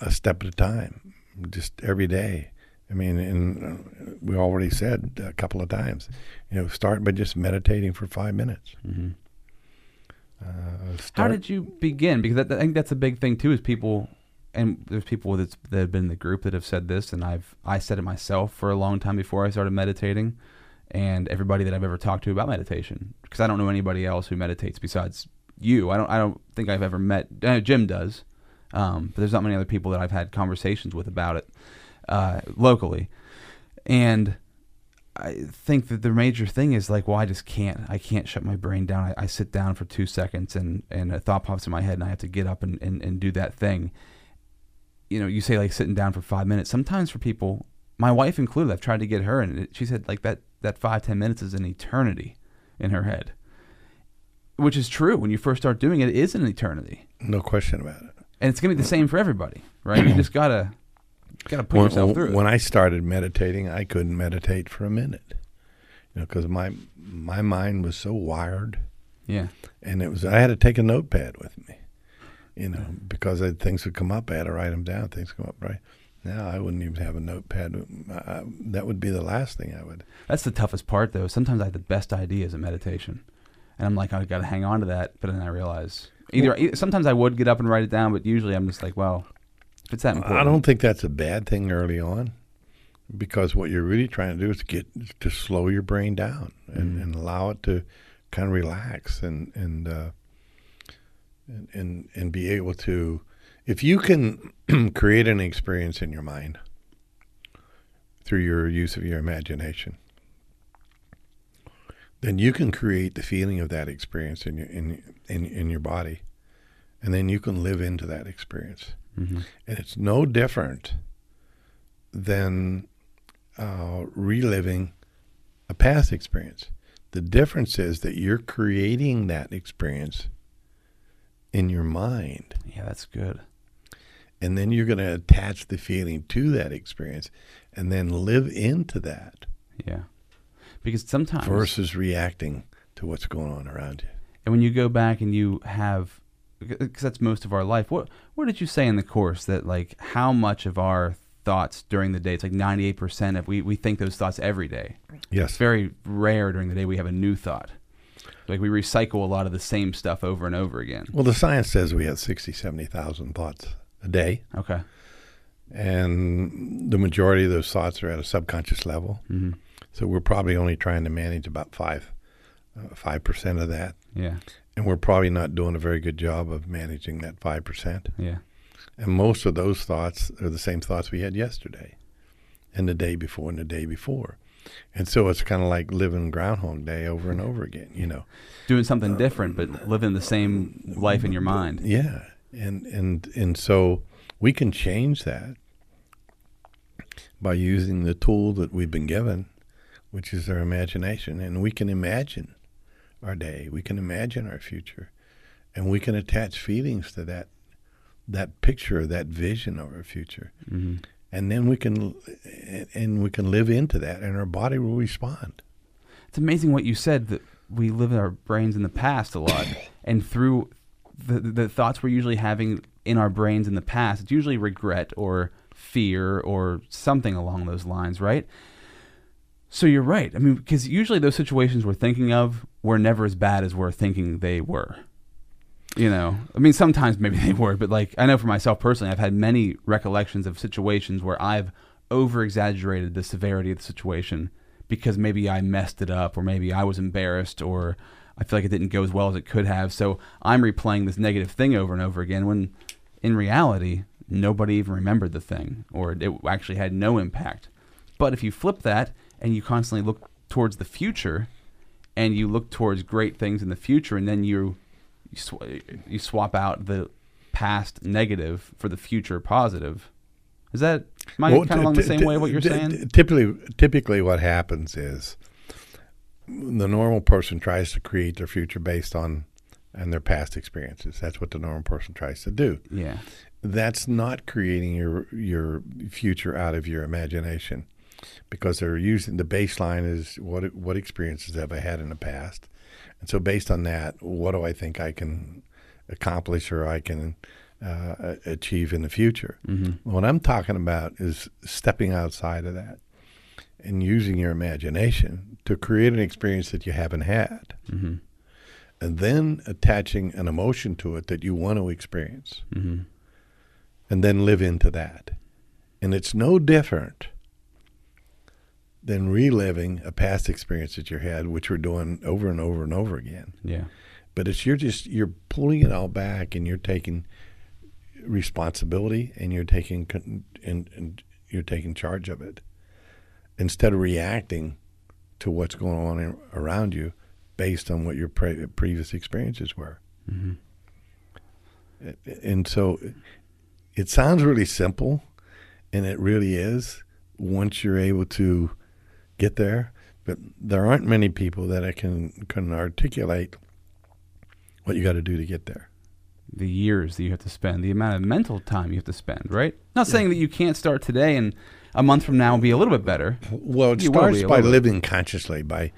a step at a time just every day i mean and uh, we already said a couple of times you know start by just meditating for five minutes Mhm. Uh, How did you begin? Because that, I think that's a big thing too. Is people, and there's people that's, that have been in the group that have said this, and I've I said it myself for a long time before I started meditating, and everybody that I've ever talked to about meditation, because I don't know anybody else who meditates besides you. I don't I don't think I've ever met. Uh, Jim does, um, but there's not many other people that I've had conversations with about it uh, locally, and. I think that the major thing is like, well, I just can't. I can't shut my brain down. I, I sit down for two seconds and, and a thought pops in my head and I have to get up and, and, and do that thing. You know, you say like sitting down for five minutes. Sometimes for people, my wife included, I've tried to get her and it, she said like that, that five, ten minutes is an eternity in her head, which is true. When you first start doing it, it is an eternity no question about it and it's going to be the same for everybody, right? You just gotta, gotta put when, yourself through it. when i started meditating i couldn't meditate for a minute you know because my my mind was so wired yeah. and it was I had to take a notepad with me, you know, because I, things would come up. I had to write them down. Things come up right now. I wouldn't even have a notepad. I, that would be the last thing I would. That's the toughest part, though. Sometimes I have the best ideas in meditation, and I'm like, I've got to hang on to that. But then I realize either, either sometimes I would get up and write it down, but usually I'm just like, well, if it's that important, I don't think that's a bad thing early on, because what you're really trying to do is get to slow your brain down and, and allow it to kind of relax and and uh, and, and and be able to, if you can *clears throat* create an experience in your mind through your use of your imagination, then you can create the feeling of that experience in your in in, in your body, and then you can live into that experience, Mm-hmm. and it's no different than uh, reliving a past experience. The difference is that you're creating that experience in your mind, Yeah, that's good. and then you're going to attach the feeling to that experience, and then live into that Yeah, because sometimes versus reacting to what's going on around you. And when you go back and you have, because that's most of our life. What what did you say in the course that like how much of our thoughts during the day? It's like ninety eight percent of we we think those thoughts every day. Yes. It's very rare during the day we have a new thought. Like we recycle a lot of the same stuff over and over again. Well, the science says we have 60, 70,000 thoughts a day, Okay. and the majority of those thoughts are at a subconscious level. hmm So we're probably only trying to manage about five, uh, five percent of that, Yeah. And we're probably not doing a very good job of managing that five percent. Yeah. And most of those thoughts are the same thoughts we had yesterday, and the day before, and the day before. And so it's kind of like living Groundhog Day over and over again, you know. Doing something uh, different, but living the same life in your mind. Yeah, and and and so we can change that by using the tool that we've been given, which is our imagination, and we can imagine our day, we can imagine our future, and we can attach feelings to that that picture, that vision of our future, hmm and then we can and we can live into that, and our body will respond. It's amazing what you said that we live in our brains in the past a lot, *coughs* and through the the thoughts we're usually having in our brains in the past, it's usually regret or fear or something along those lines, right? So you're right. I mean, because usually those situations we're thinking of were never as bad as we're thinking they were. You know, I mean, sometimes maybe *laughs* they were, but like I know for myself personally, I've had many recollections of situations where I've over exaggerated the severity of the situation because maybe I messed it up or maybe I was embarrassed or I feel like it didn't go as well as it could have. So I'm replaying this negative thing over and over again when in reality, nobody even remembered the thing or it actually had no impact. But if you flip that and you constantly look towards the future and you look towards great things in the future and then you you, sw- you swap out the past negative for the future positive. Is that I Well, kind of along the same t- way what you're t- saying? t- Typically, typically, what happens is the normal person tries to create their future based on and their past experiences. That's what the normal person tries to do. yeah. That's not creating your your future out of your imagination, because they're using the baseline is what what experiences have I had in the past, and so based on that, what do I think I can accomplish or I can uh, achieve in the future? hmm What I'm talking about is stepping outside of that and using your imagination to create an experience that you haven't had, hmm and then attaching an emotion to it that you want to experience, hmm and then live into that. And it's no different than reliving a past experience that you had, which we're doing over and over and over again. Yeah. But it's you're just you're pulling it all back, and you're taking responsibility, and you're taking con- and, and you're taking charge of it instead of reacting to what's going on in, around you based on what your pre- previous experiences were. hmm And so, it sounds really simple, and it really is once you're able to get there. But there aren't many people that I can can articulate what you got to do to get there. The years that you have to spend, the amount of mental time you have to spend, right? Not saying that you can't start today and a month from now be a little bit better. Well, it You starts by living consciously, by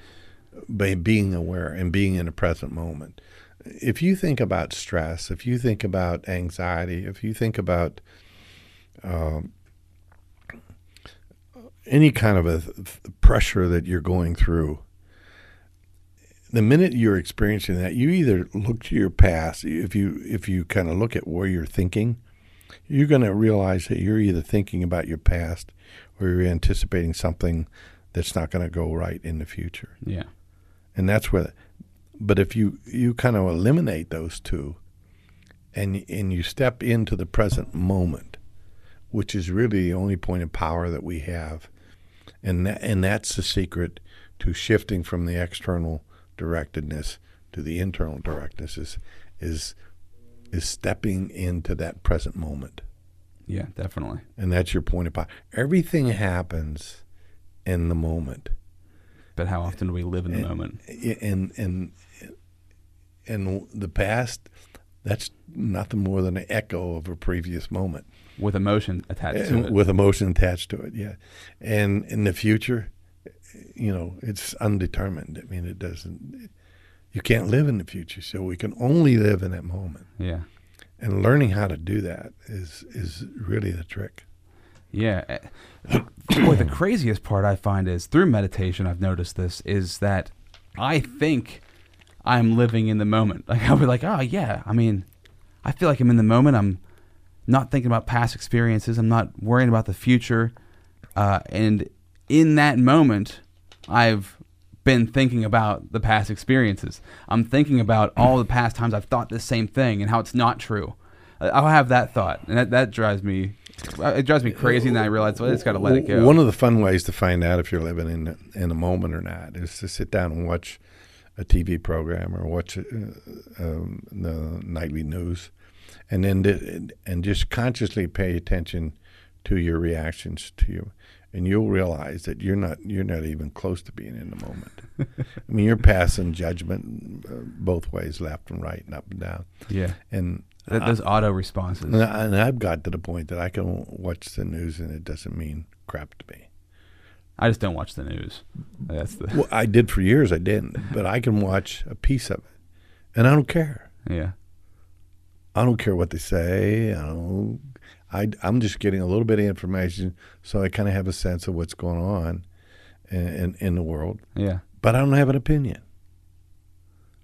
by being aware and being in the present moment. If you think about stress, if you think about anxiety, if you think about um, any kind of a th- pressure that you're going through, the minute you're experiencing that, you either look to your past. If you if you kind of look at where you're thinking, you're going to realize that you're either thinking about your past or you're anticipating something that's not going to go right in the future. Yeah. And that's where but if you you kind of eliminate those two, and and you step into the present moment, which is really the only point of power that we have, and that, and that's the secret to shifting from the external directedness to the internal directness is is is stepping into that present moment. Yeah, definitely. And that's your point of power. Everything happens in the moment. But how often do we live in the and, moment? And and and the past, that's nothing more than an echo of a previous moment with emotion attached to it. With emotion attached to it, yeah. And in the future, you know, it's undetermined. I mean, it doesn't. You can't live in the future, so we can only live in that moment. Yeah. And learning how to do that is is really the trick. Yeah. Eh, *clears throat* boy, the craziest part I find is through meditation. I've noticed this is that I think I'm living in the moment. *laughs* Like I'll be like, oh yeah. I mean, I feel like I'm in the moment. I'm not thinking about past experiences. I'm not worrying about the future. Uh, and in that moment, I've been thinking about the past experiences. I'm thinking about all the past times I've thought the same thing and how it's not true. I'll have that thought, and that, that drives me. It drives me crazy, and I realize well, I just got to let it go. One of the fun ways to find out if you're living in in a moment or not is to sit down and watch a TV program or watch uh, um, the nightly news, and then and just consciously pay attention to your reactions to you and you'll realize that you're not you're not even close to being in the moment. *laughs* I mean, you're passing judgment uh, both ways, left and right, and up and down. Yeah, and that, those auto responses. And, I, and I've got to the point that I can watch the news, and it doesn't mean crap to me. I just don't watch the news. That's the. Well, I did for years. I didn't, but I can watch a piece of it, and I don't care. Yeah. I don't care what they say. I don't I, I'm just getting a little bit of information so I kind of have a sense of what's going on in, in, in the world. Yeah. But I don't have an opinion.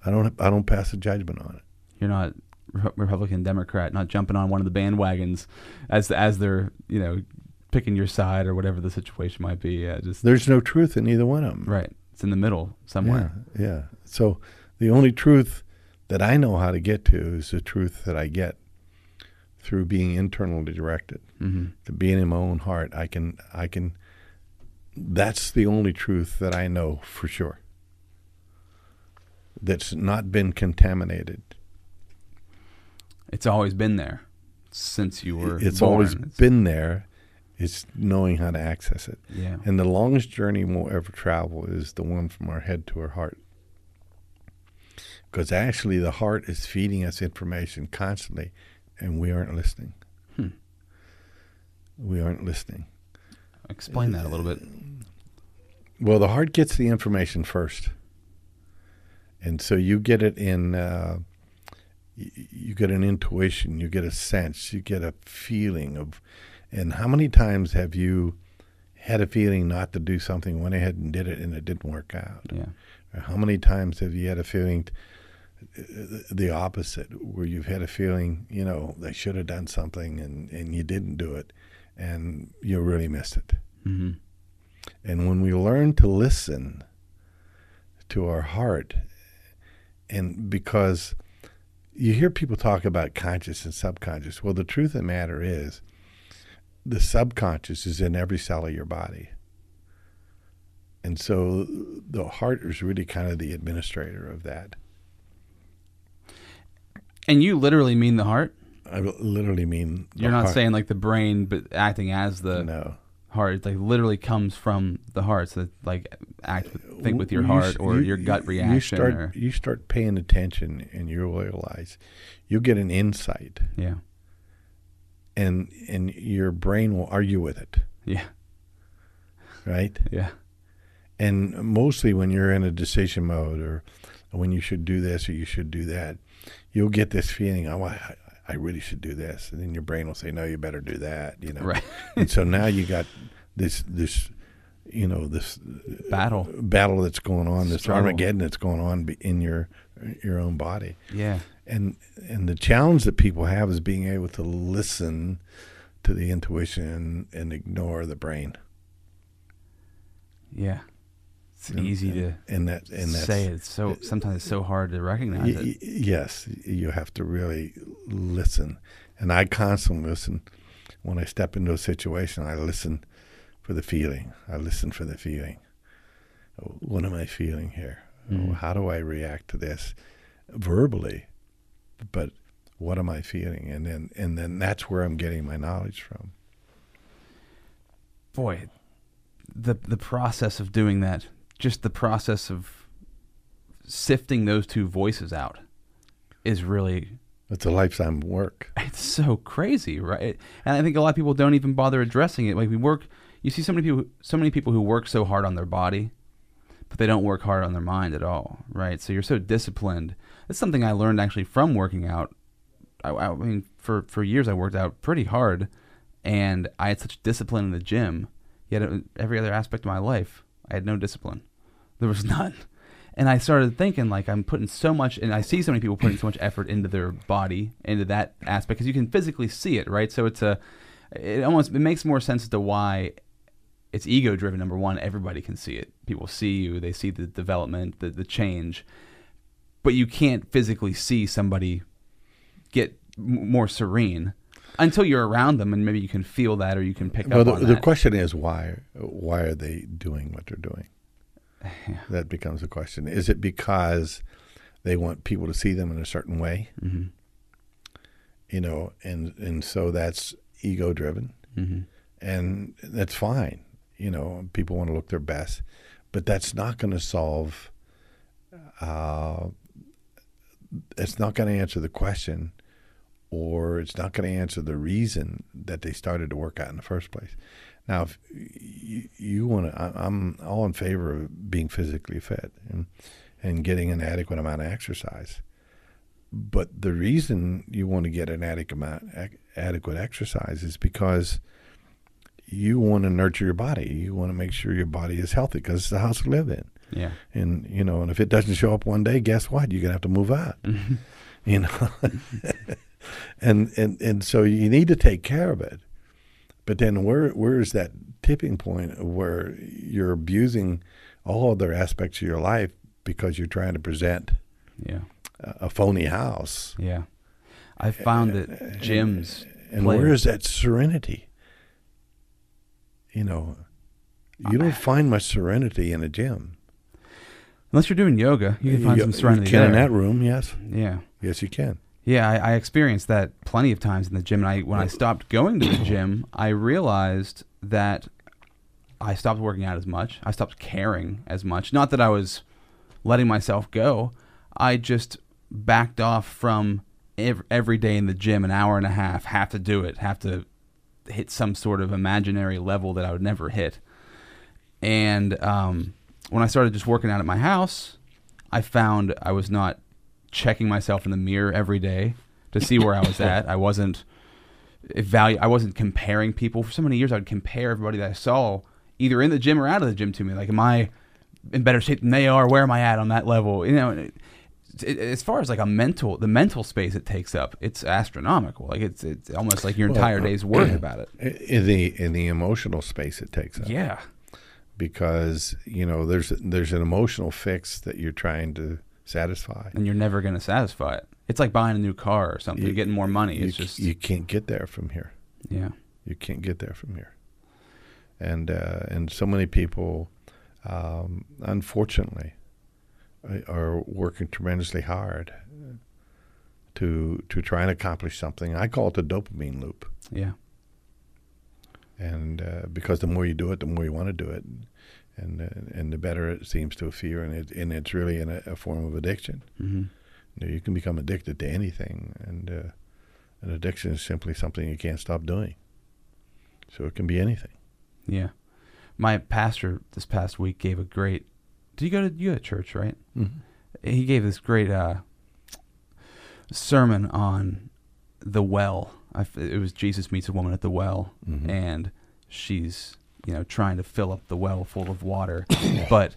I don't I don't pass a judgment on it. You're not Republican Democrat, not jumping on one of the bandwagons as as they're you know picking your side or whatever the situation might be. Yeah, just there's no truth in either one of them. Right, it's in the middle somewhere. Yeah, yeah. So the only truth that I know how to get to is the truth that I get through being internally directed, mm-hmm. to being in my own heart. I can, I can. That's the only truth that I know for sure. That's not been contaminated. It's always been there since you were. It's born. always it's, been there. It's knowing how to access it. Yeah. And the longest journey we'll ever travel is the one from our head to our heart. Because actually, the heart is feeding us information constantly and we aren't listening. Hmm. We aren't listening. Explain that a little bit. Well, the heart gets the information first, and so you get it in. Uh, you get an intuition, you get a sense, you get a feeling of. And how many times have you had a feeling not to do something, went ahead and did it, and it didn't work out? Yeah. How many times have you had a feeling? T- the opposite, where you've had a feeling, you know, they should have done something and, and you didn't do it, and you really missed it. Mm-hmm. And when we learn to listen to our heart, and because you hear people talk about conscious and subconscious, well, the truth of the matter is the subconscious is in every cell of your body. And so the heart is really kind of the administrator of that. And you literally mean the heart? I literally mean. You're not heart. saying like the brain, but acting as the no. heart. It like literally comes from the heart. So like act, with, think with your heart or you, your gut reaction. You start, or, you start paying attention, and you realize you get an insight. Yeah. And and your brain will argue with it. Yeah. Right. Yeah. And mostly when you're in a decision mode, or when you should do this or you should do that, you'll get this feeling, oh, I, I really should do this, and then your brain will say, no, you better do that, you know. Right. and so *laughs* now you got this this you know this battle battle that's going on, this Struggle. Armageddon that's going on in your your own body. Yeah. And and the challenge that people have is being able to listen to the intuition and ignore the brain. Yeah. It's easy to and that and say. It's so sometimes it's so hard to recognize Y- it. yes, you have to really listen, and I constantly listen. When I step into a situation, I listen for the feeling. I listen for the feeling. What am I feeling here? Mhm. How do I react to this verbally? But what am I feeling? And then and then that's where I'm getting my knowledge from. Boy, the the process of doing that, just the process of sifting those two voices out, is really It's a lifetime work. *laughs* it's so crazy, right? And I think a lot of people don't even bother addressing it. Like we work, you see so many people, so many people who work so hard on their body, but they don't work hard on their mind at all, right? So you're so disciplined. It's something I learned actually from working out. I, I mean, for for years I worked out pretty hard, and I had such discipline in the gym. Yet uh, every other aspect of my life, I had no discipline. There was *laughs* none. And I started thinking like I'm putting so much, and I see so many people putting so much effort into their body, into that aspect, because you can physically see it, right? So it's a, it almost it makes more sense as to why it's ego driven. Number one, everybody can see it. People see you, they see the development, the the change, but you can't physically see somebody get more serene until you're around them, and maybe you can feel that or you can pick Well, up the, on the that. question is why? Why are they doing what they're doing? *sighs* That becomes the question. Is it because they want people to see them in a certain way? hmm You know, and and so that's ego driven, hmm and that's fine. You know, people want to look their best, but that's not going to solve. Uh, it's not going to answer the question, or it's not going to answer the reason that they started to work out in the first place. Now, if you, you want to, I'm all in favor of being physically fit and, and getting an adequate amount of exercise. But the reason you want to get an adequate amount, ac- adequate exercise is because you want to nurture your body. You want to make sure your body is healthy because it's the house to live in. Yeah. And you know, and if it doesn't show up one day, guess what? You're gonna have to move out. *laughs* you know, *laughs* and and and so you need to take care of it. But then where where is that tipping point where you're abusing all other aspects of your life because you're trying to present Yeah. a, a phony house? Yeah. I found that gyms And play- where is that serenity? You know, you don't find much serenity in a gym. unless you're doing yoga, you can find You- some serenity You can in that room, yes, Yeah. yes, you can. Yeah, I, I experienced that plenty of times in the gym. And I, when I stopped going to the *coughs* gym, I realized that I stopped working out as much. I stopped caring as much. Not that I was letting myself go. I just backed off from ev- every day in the gym, an hour and a half, have to do it, have to hit some sort of imaginary level that I would never hit. And um, when I started just working out at my house, I found I was not checking myself in the mirror every day to see where I was at. I wasn't evalu- I wasn't comparing people. For so many years, I would compare everybody that I saw either in the gym or out of the gym to me. Like, am I in better shape than they are? Where am I at on that level? You know, it, it, as far as like a mental, the mental space it takes up, it's astronomical. Like it's it's almost like your Well, entire day's work *clears throat* about it. In the in the emotional space it takes up. Yeah, because you know there's there's an emotional fix that you're trying to satisfy. and you're never going to satisfy it. It's like buying a new car or something, You're getting more money. You, It's just you can't get there from here. yeah, You can't get there from here. And uh, and so many people, um, unfortunately, uh, are working tremendously hard to to try and accomplish something. I call it the dopamine loop. yeah, and uh, because the more you do it, the more you want to do it, and uh, and the better it seems to feel, and it and it's really in a, a form of addiction. hmm You, know, you can become addicted to anything, and uh, an addiction is simply something you can't stop doing. So it can be anything. yeah. My pastor this past week gave a great. Did you go to you go to church right? Mm-hmm. He gave this great uh, sermon on the well. I it was Jesus meets a woman at the well, Mhm. and she's you know trying to fill up the well full of water, *coughs* but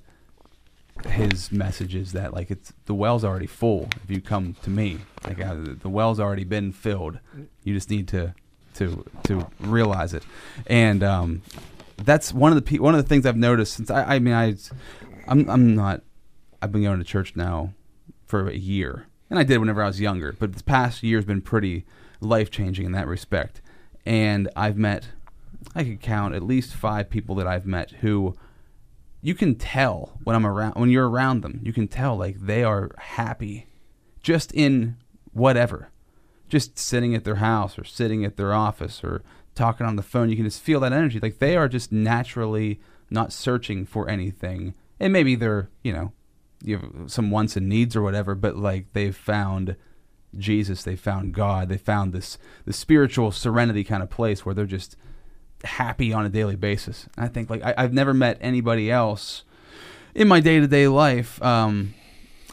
his message is that like it's the well's already full if you come to me like uh, the well's already been filled you just need to to to realize it and um that's one of the pe- one of the things I've noticed since I I mean I I'm I'm not. I've been going to church now for a year, and I did whenever I was younger. But this past year's been pretty life changing in that respect. And I've met, I could count at least five people that I've met who you can tell when I'm around when you're around them. You can tell like they are happy, just in whatever, just sitting at their house or sitting at their office or talking on the phone. You can just feel that energy. Like they are just naturally not searching for anything. And maybe they're you know you have some wants and needs or whatever, but like they've found Jesus, they found God, they found this the spiritual serenity kind of place where they're just happy on a daily basis. I think like I, have never met anybody else in my day to day life um,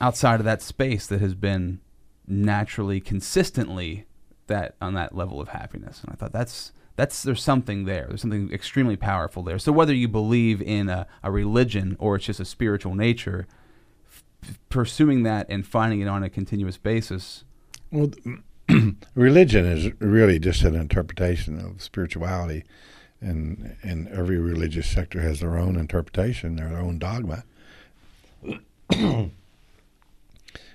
outside of that space that has been naturally consistently that on that level of happiness. And I thought that's that's there's something there. There's something extremely powerful there. So whether you believe in a, a religion or it's just a spiritual nature, f- pursuing that and finding it on a continuous basis well, *clears throat* religion is really just an interpretation of spirituality, and and every religious sector has their own interpretation, their own dogma, *coughs*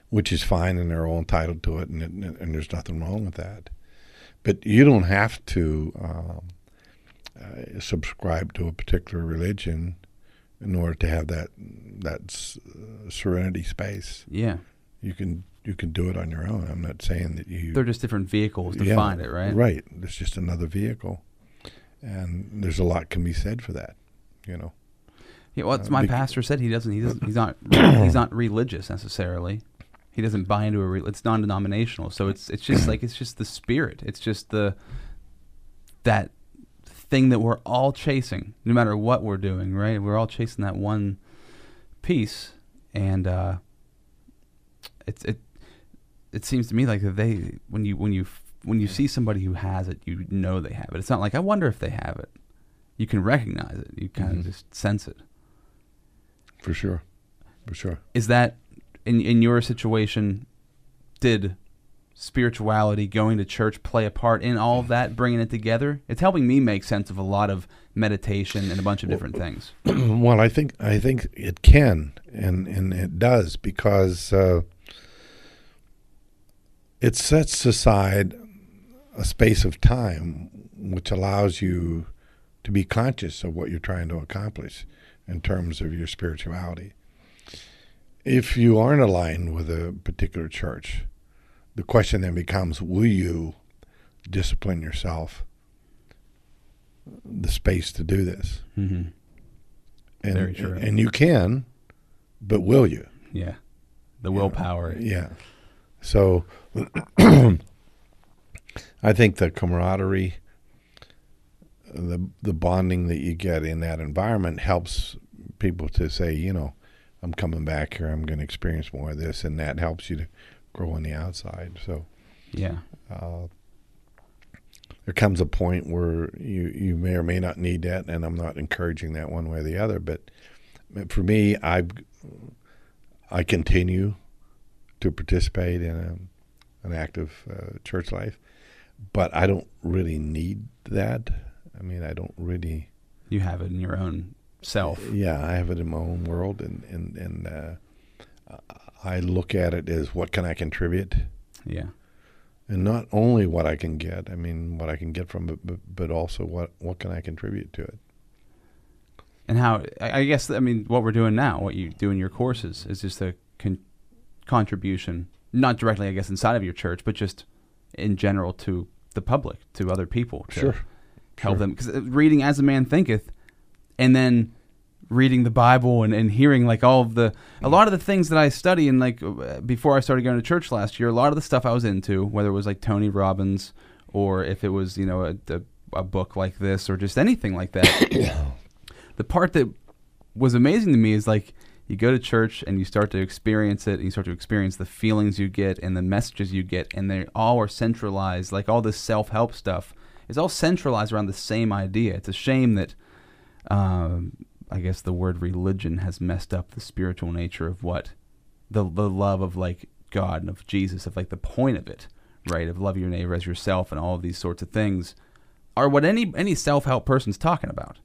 which is fine, and they're all entitled to it, and and there's nothing wrong with that. But you don't have to um, uh, subscribe to a particular religion in order to have that that serenity space. Yeah, you can you can do it on your own. I'm not saying that you. They're just different vehicles to yeah, find it, right? Right. It's just another vehicle, and there's a lot can be said for that. You know. Yeah, well, uh, my pastor said he doesn't. He doesn't. He's not. *coughs* he's not religious necessarily. He doesn't buy into a. Re- it's non-denominational, so it's it's just like it's just the spirit. It's just the that thing that we're all chasing, no matter what we're doing. Right? We're all chasing that one piece, and uh, it's it it seems to me like they when you when you when you see somebody who has it, you know they have it. It's not like I wonder if they have it. You can recognize it. You kind of mm-hmm. just sense it. For sure, for sure. Is that in in your situation? Did spirituality, going to church, play a part in all of that, bringing it together? It's helping me make sense of a lot of meditation and a bunch of different things. *clears throat* well, I think I think it can, and and it does because. Uh, it sets aside a space of time which allows you to be conscious of what you're trying to accomplish in terms of your spirituality. If you aren't aligned with a particular church, the question then becomes will you discipline yourself the space to do this? Mm-hmm. And, Very true. And you can, but will you? Yeah. The willpower. Yeah. So *clears throat* I think the camaraderie, the the bonding that you get in that environment helps people to say, you know, I'm coming back here. I'm going to experience more of this, and that helps you to grow on the outside. So, yeah, uh, there comes a point where you you may or may not need that, and I'm not encouraging that one way or the other. But for me, I I continue to participate in a an active uh, church life, but I don't really need that. I mean, I don't really. You have it in your own self. Yeah, I have it in my own world, and and and uh, I look at it as what can I contribute. Yeah. And not only what I can get, I mean what I can get from it, but, but also what what can I contribute to it. And how I guess I mean what we're doing now, what you do in your courses, is just a con- contribution not directly, I guess, inside of your church, but just in general to the public, to other people, to sure. help sure. them. Because uh, reading as a man thinketh, and then reading the Bible and, and hearing like all of the a lot of the things that I study and like uh, before I started going to church last year, a lot of the stuff I was into, whether it was like Tony Robbins or if it was you know a, a, a book like this or just anything like that. *coughs* the part that was amazing to me is like you go to church and you start to experience it and you start to experience the feelings you get and the messages you get and they all are centralized like all this self-help stuff is all centralized around the same idea. It's a shame that um, i guess the word religion has messed up the spiritual nature of what the, the love of like god and of jesus of like the point of it right? Of love your neighbor as yourself and all of these sorts of things are what any any self-help person's talking about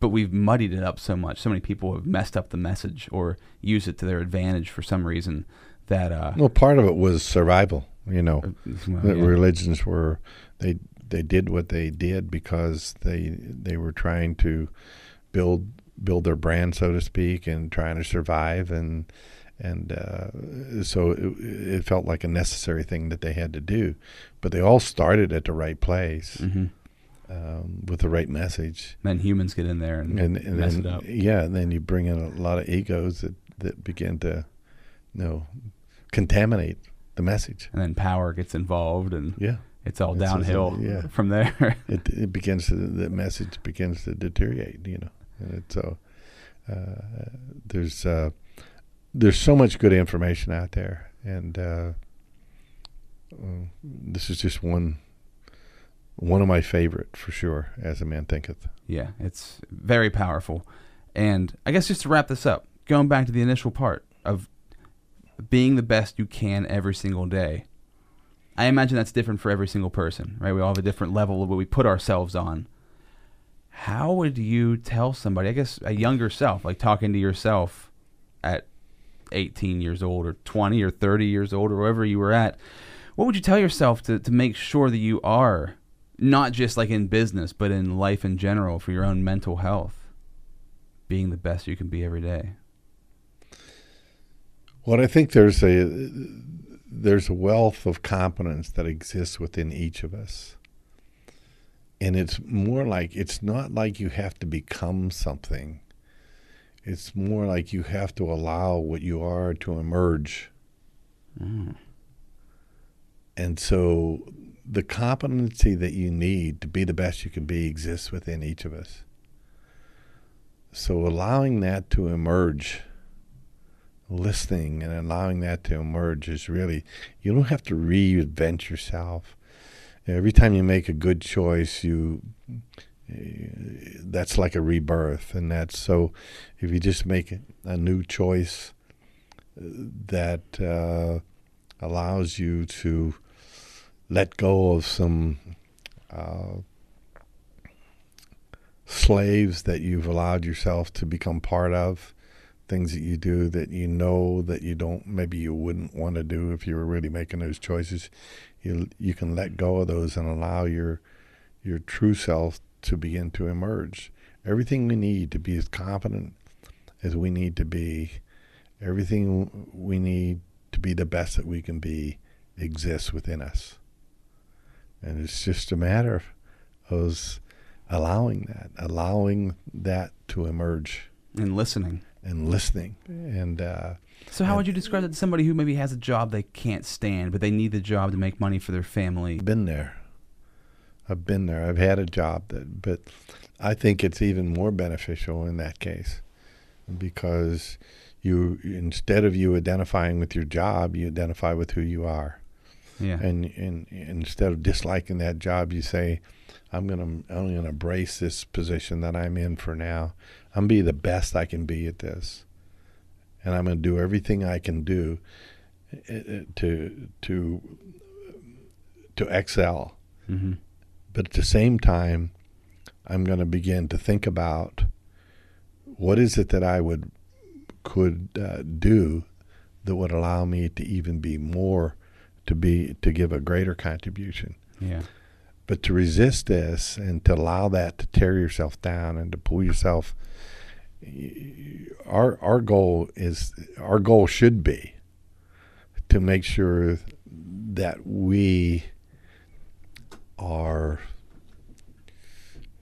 but we've muddied it up so much. So many people have messed up the message or used it to their advantage for some reason that uh, Well, part of it was survival. You know, well, yeah. religions were they they did what they did because they they were trying to build build their brand, so to speak, and trying to survive and and uh, so it, it felt like a necessary thing that they had to do. But they all started at the right place Mhm. Um, with the right message. And then humans get in there and, and, and mess then it up. yeah, and then you bring in a lot of egos that that begin to, you know, contaminate the message. And then power gets involved, and Yeah, it's all It's just a- downhill yeah. *laughs* from there. *laughs* it it begins to the message begins to deteriorate. You know, and so uh, there's uh, there's so much good information out there, and uh, uh, this is just one one of my favorite for sure. As a man thinketh. yeah, it's very powerful. And I guess just to wrap this up, going back to the initial part of being the best you can every single day. I imagine that's different for every single person, right? We all have a different level of what we put ourselves on. How would you tell somebody, I guess a younger self, like talking to yourself at 18 years old or 20 or 30 years old or wherever you were at, what would you tell yourself to, to make sure that you are not just like in business, but in life in general for your own mental health, being the best you can be every day? Well, I think there's a there's a wealth of competence that exists within each of us. And it's more like it's not like you have to become something. It's more like you have to allow what you are to emerge. Mm. And so the competency that you need to be the best you can be exists within each of us. So allowing that to emerge listening and allowing that to emerge is really you don't have to reinvent yourself every time you make a good choice you eh, that's like a rebirth and that's so if you just make a new choice uh, that uh, allows you to let go of some uh, slaves that you've allowed yourself to become part of things that you do that you know that you don't maybe you wouldn't want to do if you were really making those choices. You you can let go of those and allow your your true self to begin to emerge. Everything we need to be as confident as we need to be everything we need to be the best that we can be exists within us and it's just a matter of allowing that allowing that to emerge. And listening. and listening. And uh, So how would you describe that to somebody who maybe has a job they can't stand, but they need the job to make money for their family? been there. I've been there. I've had a job that but i think it's even more beneficial in that case because you instead of you identifying with your job you identify with who you are Yeah. and, and, instead of disliking that job, you say, "I'm gonna I'm gonna embrace this position that I'm in for now. I'm gonna be the best I can be at this, and I'm gonna do everything I can do uh, uh, to to to excel. hmm But at the same time, I'm gonna begin to think about what is it that I would could uh, do that would allow me to even be more to be to give a greater contribution. Yeah. but to resist this and to allow that to tear yourself down and to pull yourself our our goal is our goal should be to make sure that we are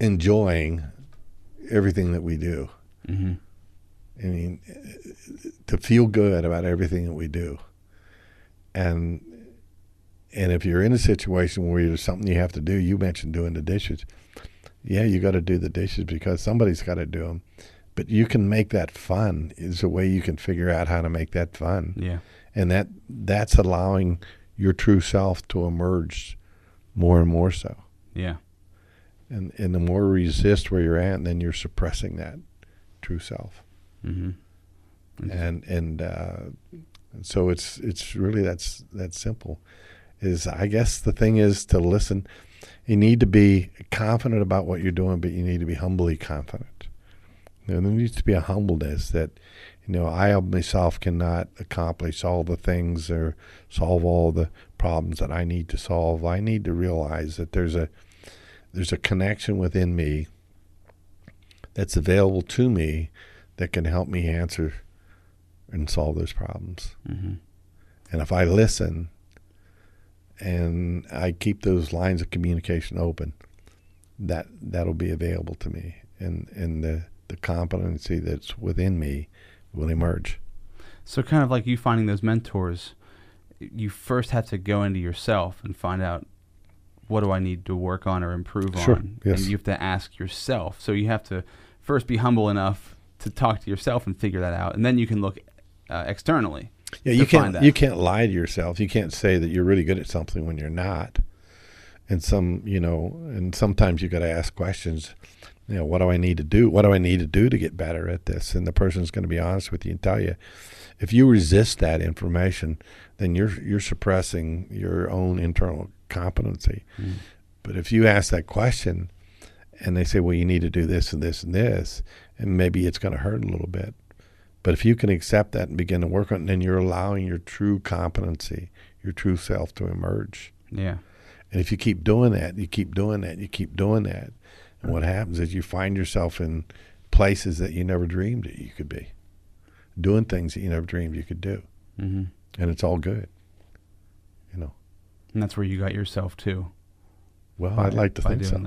enjoying everything that we do. Hmm I mean, to feel good about everything that we do, and and if you're in a situation where there's something you have to do, you mentioned doing the dishes. Yeah, you got to do the dishes because somebody's got to do them, but you can make that fun. Is a way you can figure out how to make that fun, Yeah. and that that's allowing your true self to emerge more and more so. Yeah. And and the more you resist where you're at, then you're suppressing that true self. Mm-hmm. and and uh, so it's it's really that's that simple. Is I guess the thing is to listen. You need to be confident about what you're doing, but you need to be humbly confident. You know, there needs to be a humbleness that, you know, I myself cannot accomplish all the things or solve all the problems that I need to solve. I need to realize that there's a there's a connection within me that's available to me that can help me answer and solve those problems. Mm-hmm. And if I listen and I keep those lines of communication open, that that'll be available to me, and and the the competency that's within me will emerge. So, kind of like you finding those mentors, you first have to go into yourself and find out what do I need to work on or improve Sure, on. yes. And you have to ask yourself. So, you have to first be humble enough to talk to yourself and figure that out. And then you can look uh, externally. Yeah, you can't you can't lie to yourself. You can't say that you're really good at something when you're not. And some, you know, and sometimes you got to ask questions. You know, what do I need to do? What do I need to do to get better at this? And the person's going to be honest with you and tell you. If you resist that information, then you're you're suppressing your own internal competency. Mm. But if you ask that question, and they say, "Well, you need to do this and this and this," and maybe it's going to hurt a little bit. But if you can accept that and begin to work on it, then you're allowing your true competency, your true self to emerge. Yeah. And if you keep doing that, you keep doing that, you keep doing that. And what happens is you find yourself in places that you never dreamed that you could be, doing things that you never dreamed you could do. Mm-hmm. And it's all good. You know, And that's where you got yourself too. Well, by- I'd like to think so. *laughs*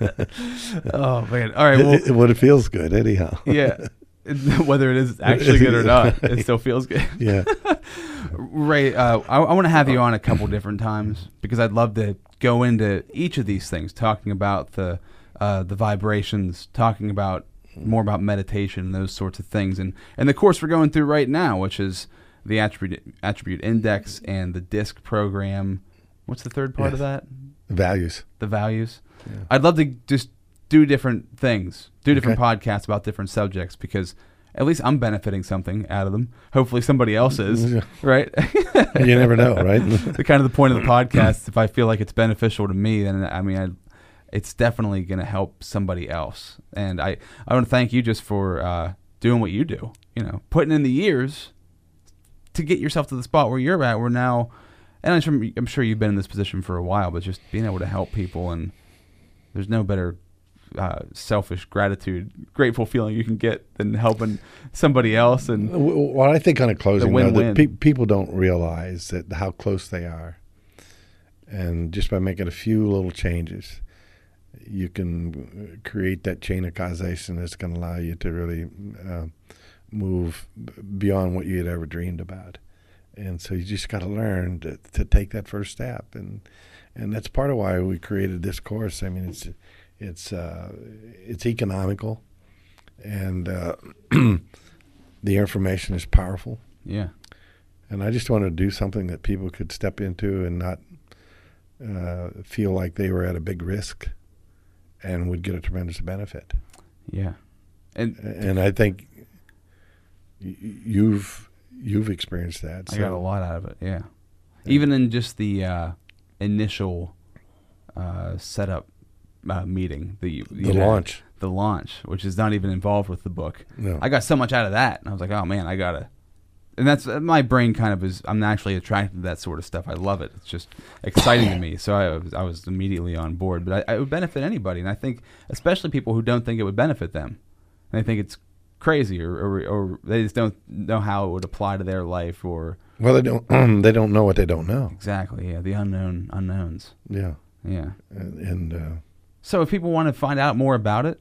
*laughs* oh man! All right. Well, It- it- well, it feels good, anyhow. yeah. *laughs* Whether it is actually good or not, it still feels good. yeah. Ray, uh, I, I want to have you on a couple different times because I'd love to go into each of these things, talking about the uh, the vibrations, talking about more about meditation and those sorts of things, and and the course we're going through right now, which is the attribute attribute index and the disc program. What's the third part of that? Values. The values. Yeah. I'd love to just do different things, do different Okay. podcasts about different subjects because at least I'm benefiting something out of them. Hopefully, somebody else is, right? You never know, right? *laughs* the kind of the point of the podcast. If I feel like it's beneficial to me, then I mean, I, it's definitely going to help somebody else. And I, I want to thank you just for uh, doing what you do. You know, putting in the years to get yourself to the spot where you're at. We're now, and I'm sure, I'm sure you've been in this position for a while, but just being able to help people and there's no better uh, selfish gratitude, grateful feeling you can get than helping somebody else. And W- w- What I think on a closing, win-win. that pe- people don't realize that how close they are, and just by making a few little changes, you can create that chain of causation that's going to allow you to really uh, move beyond what you had ever dreamed about. And so you just got to learn to, to take that first step, and and that's part of why we created this course. I mean, it's it's uh, it's economical, and uh, *clears throat* the information is powerful. yeah, And I just wanted to do something that people could step into and not uh, feel like they were at a big risk, and would get a tremendous benefit. yeah. And And I think you've you've experienced that. I got a lot out of it. Yeah, even in just the uh, initial uh, setup uh, meeting, the The had, launch. the launch, which is not even involved with the book. No. I got so much out of that, and I was like, oh man, I gotta. And that's uh, my brain kind of is. I'm naturally attracted to that sort of stuff. I love it. It's just exciting to me. *coughs* So I was, I was immediately on board. But I, I would benefit anybody, and I think especially people who don't think it would benefit them, and they think it's crazy, or, or or they just don't know how it would apply to their life, or Well, they don't *clears throat* they don't know what they don't know. Exactly. Yeah, the unknown unknowns. Yeah, Yeah. and, and uh, So if people want to find out more about it,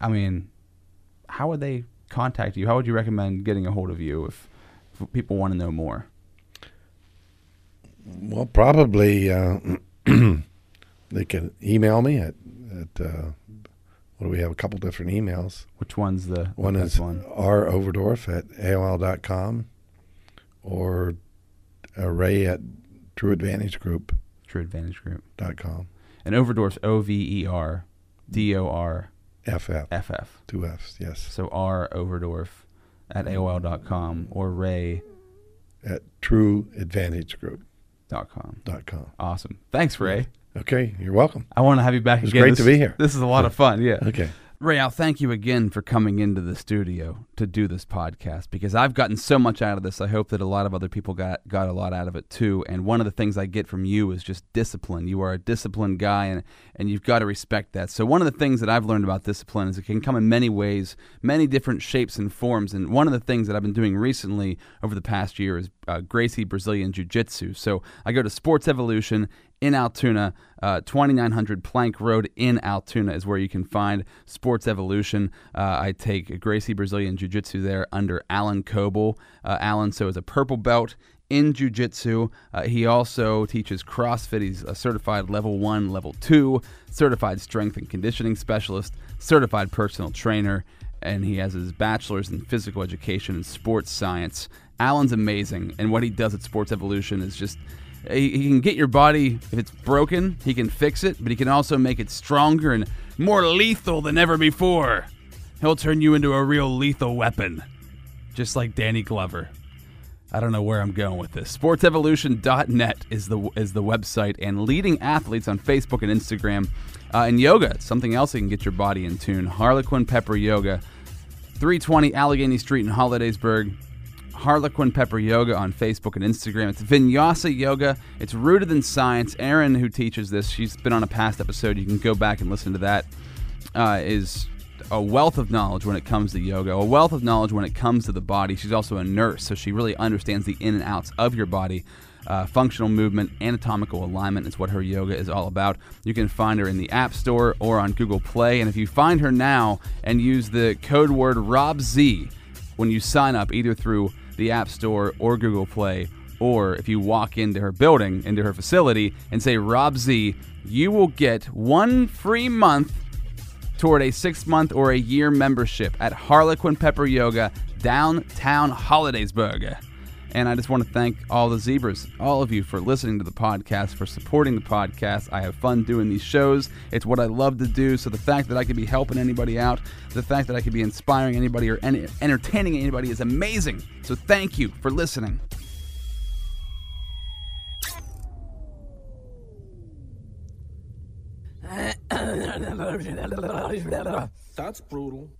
I mean, how would they contact you? How would you recommend getting a hold of you if, if people want to know more? well, probably uh, *clears throat* they can email me at at uh, what do we have? A couple different emails. Which one's the One is one? R Overdorf at AOL.com or Ray at trueadvantagegroup. TrueAdvantageGroup.com. True Advantage Group. And Overdorf's O V E R D O R FF. F F. Two F's, yes. So R Overdorf at AOL.com or Ray At TrueAdvantageGroup.com. Awesome. Thanks, Ray. Okay, you're welcome. I want to have you back It was again. great This- to be here. This is a lot of fun. Yeah. Okay. Ray, I'll thank you again for coming into the studio to do this podcast because I've gotten so much out of this. I hope that a lot of other people got, got a lot out of it too. And one of the things I get from you is just discipline. You are a disciplined guy and, and you've got to respect that. So, one of the things that I've learned about discipline is it can come in many ways, many different shapes and forms. And one of the things that I've been doing recently over the past year is uh, Gracie Brazilian Jiu Jitsu. So, I go to Sports Evolution in Altoona. Uh, 2900 Plank Road in Altoona is where you can find Sports Evolution. Uh, I take Gracie Brazilian Jiu Jitsu there under Alan Coble. Uh, Alan, so is a purple belt in Jiu Jitsu. Uh, he also teaches CrossFit. He's a certified level one, level two, certified strength and conditioning specialist, certified personal trainer, and he has his bachelor's in physical education and sports science. Alan's amazing, and what he does at Sports Evolution is just he, can get your body, if it's broken, he can fix it, but he can also make it stronger and more lethal than ever before. He'll turn you into a real lethal weapon, just like Danny Glover. I don't know where I'm going with this. SportsEvolution.net is the is the website, and leading athletes on Facebook and Instagram, uh, and yoga. Something else that can get your body in tune. Harlequin Pepper Yoga, 320 Allegheny Street in Hollidaysburg. Harlequin Pepper Yoga on Facebook and Instagram. It's Vinyasa Yoga. It's rooted in science. Erin, who teaches this, she's been on a past episode. You can go back and listen to that. Uh, is a wealth of knowledge when it comes to yoga, a wealth of knowledge when it comes to the body. She's also a nurse, so she really understands the in and outs of your body. Uh, functional movement, anatomical alignment is what her yoga is all about. You can find her in the App Store or on Google Play. And if you find her now and use the code word RobZ when you sign up, either through the App Store or Google Play, or if you walk into her building, into her facility, and say Rob Z, you will get one free month toward a six month or a year membership at Harlequin Pepper Yoga, downtown Hollidaysburg. And I just want to thank all the zebras, all of you, for listening to the podcast, for supporting the podcast. I have fun doing these shows. It's what I love to do. So the fact that I could be helping anybody out, the fact that I could be inspiring anybody or en- entertaining anybody is amazing. So thank you for listening. *coughs* That's brutal.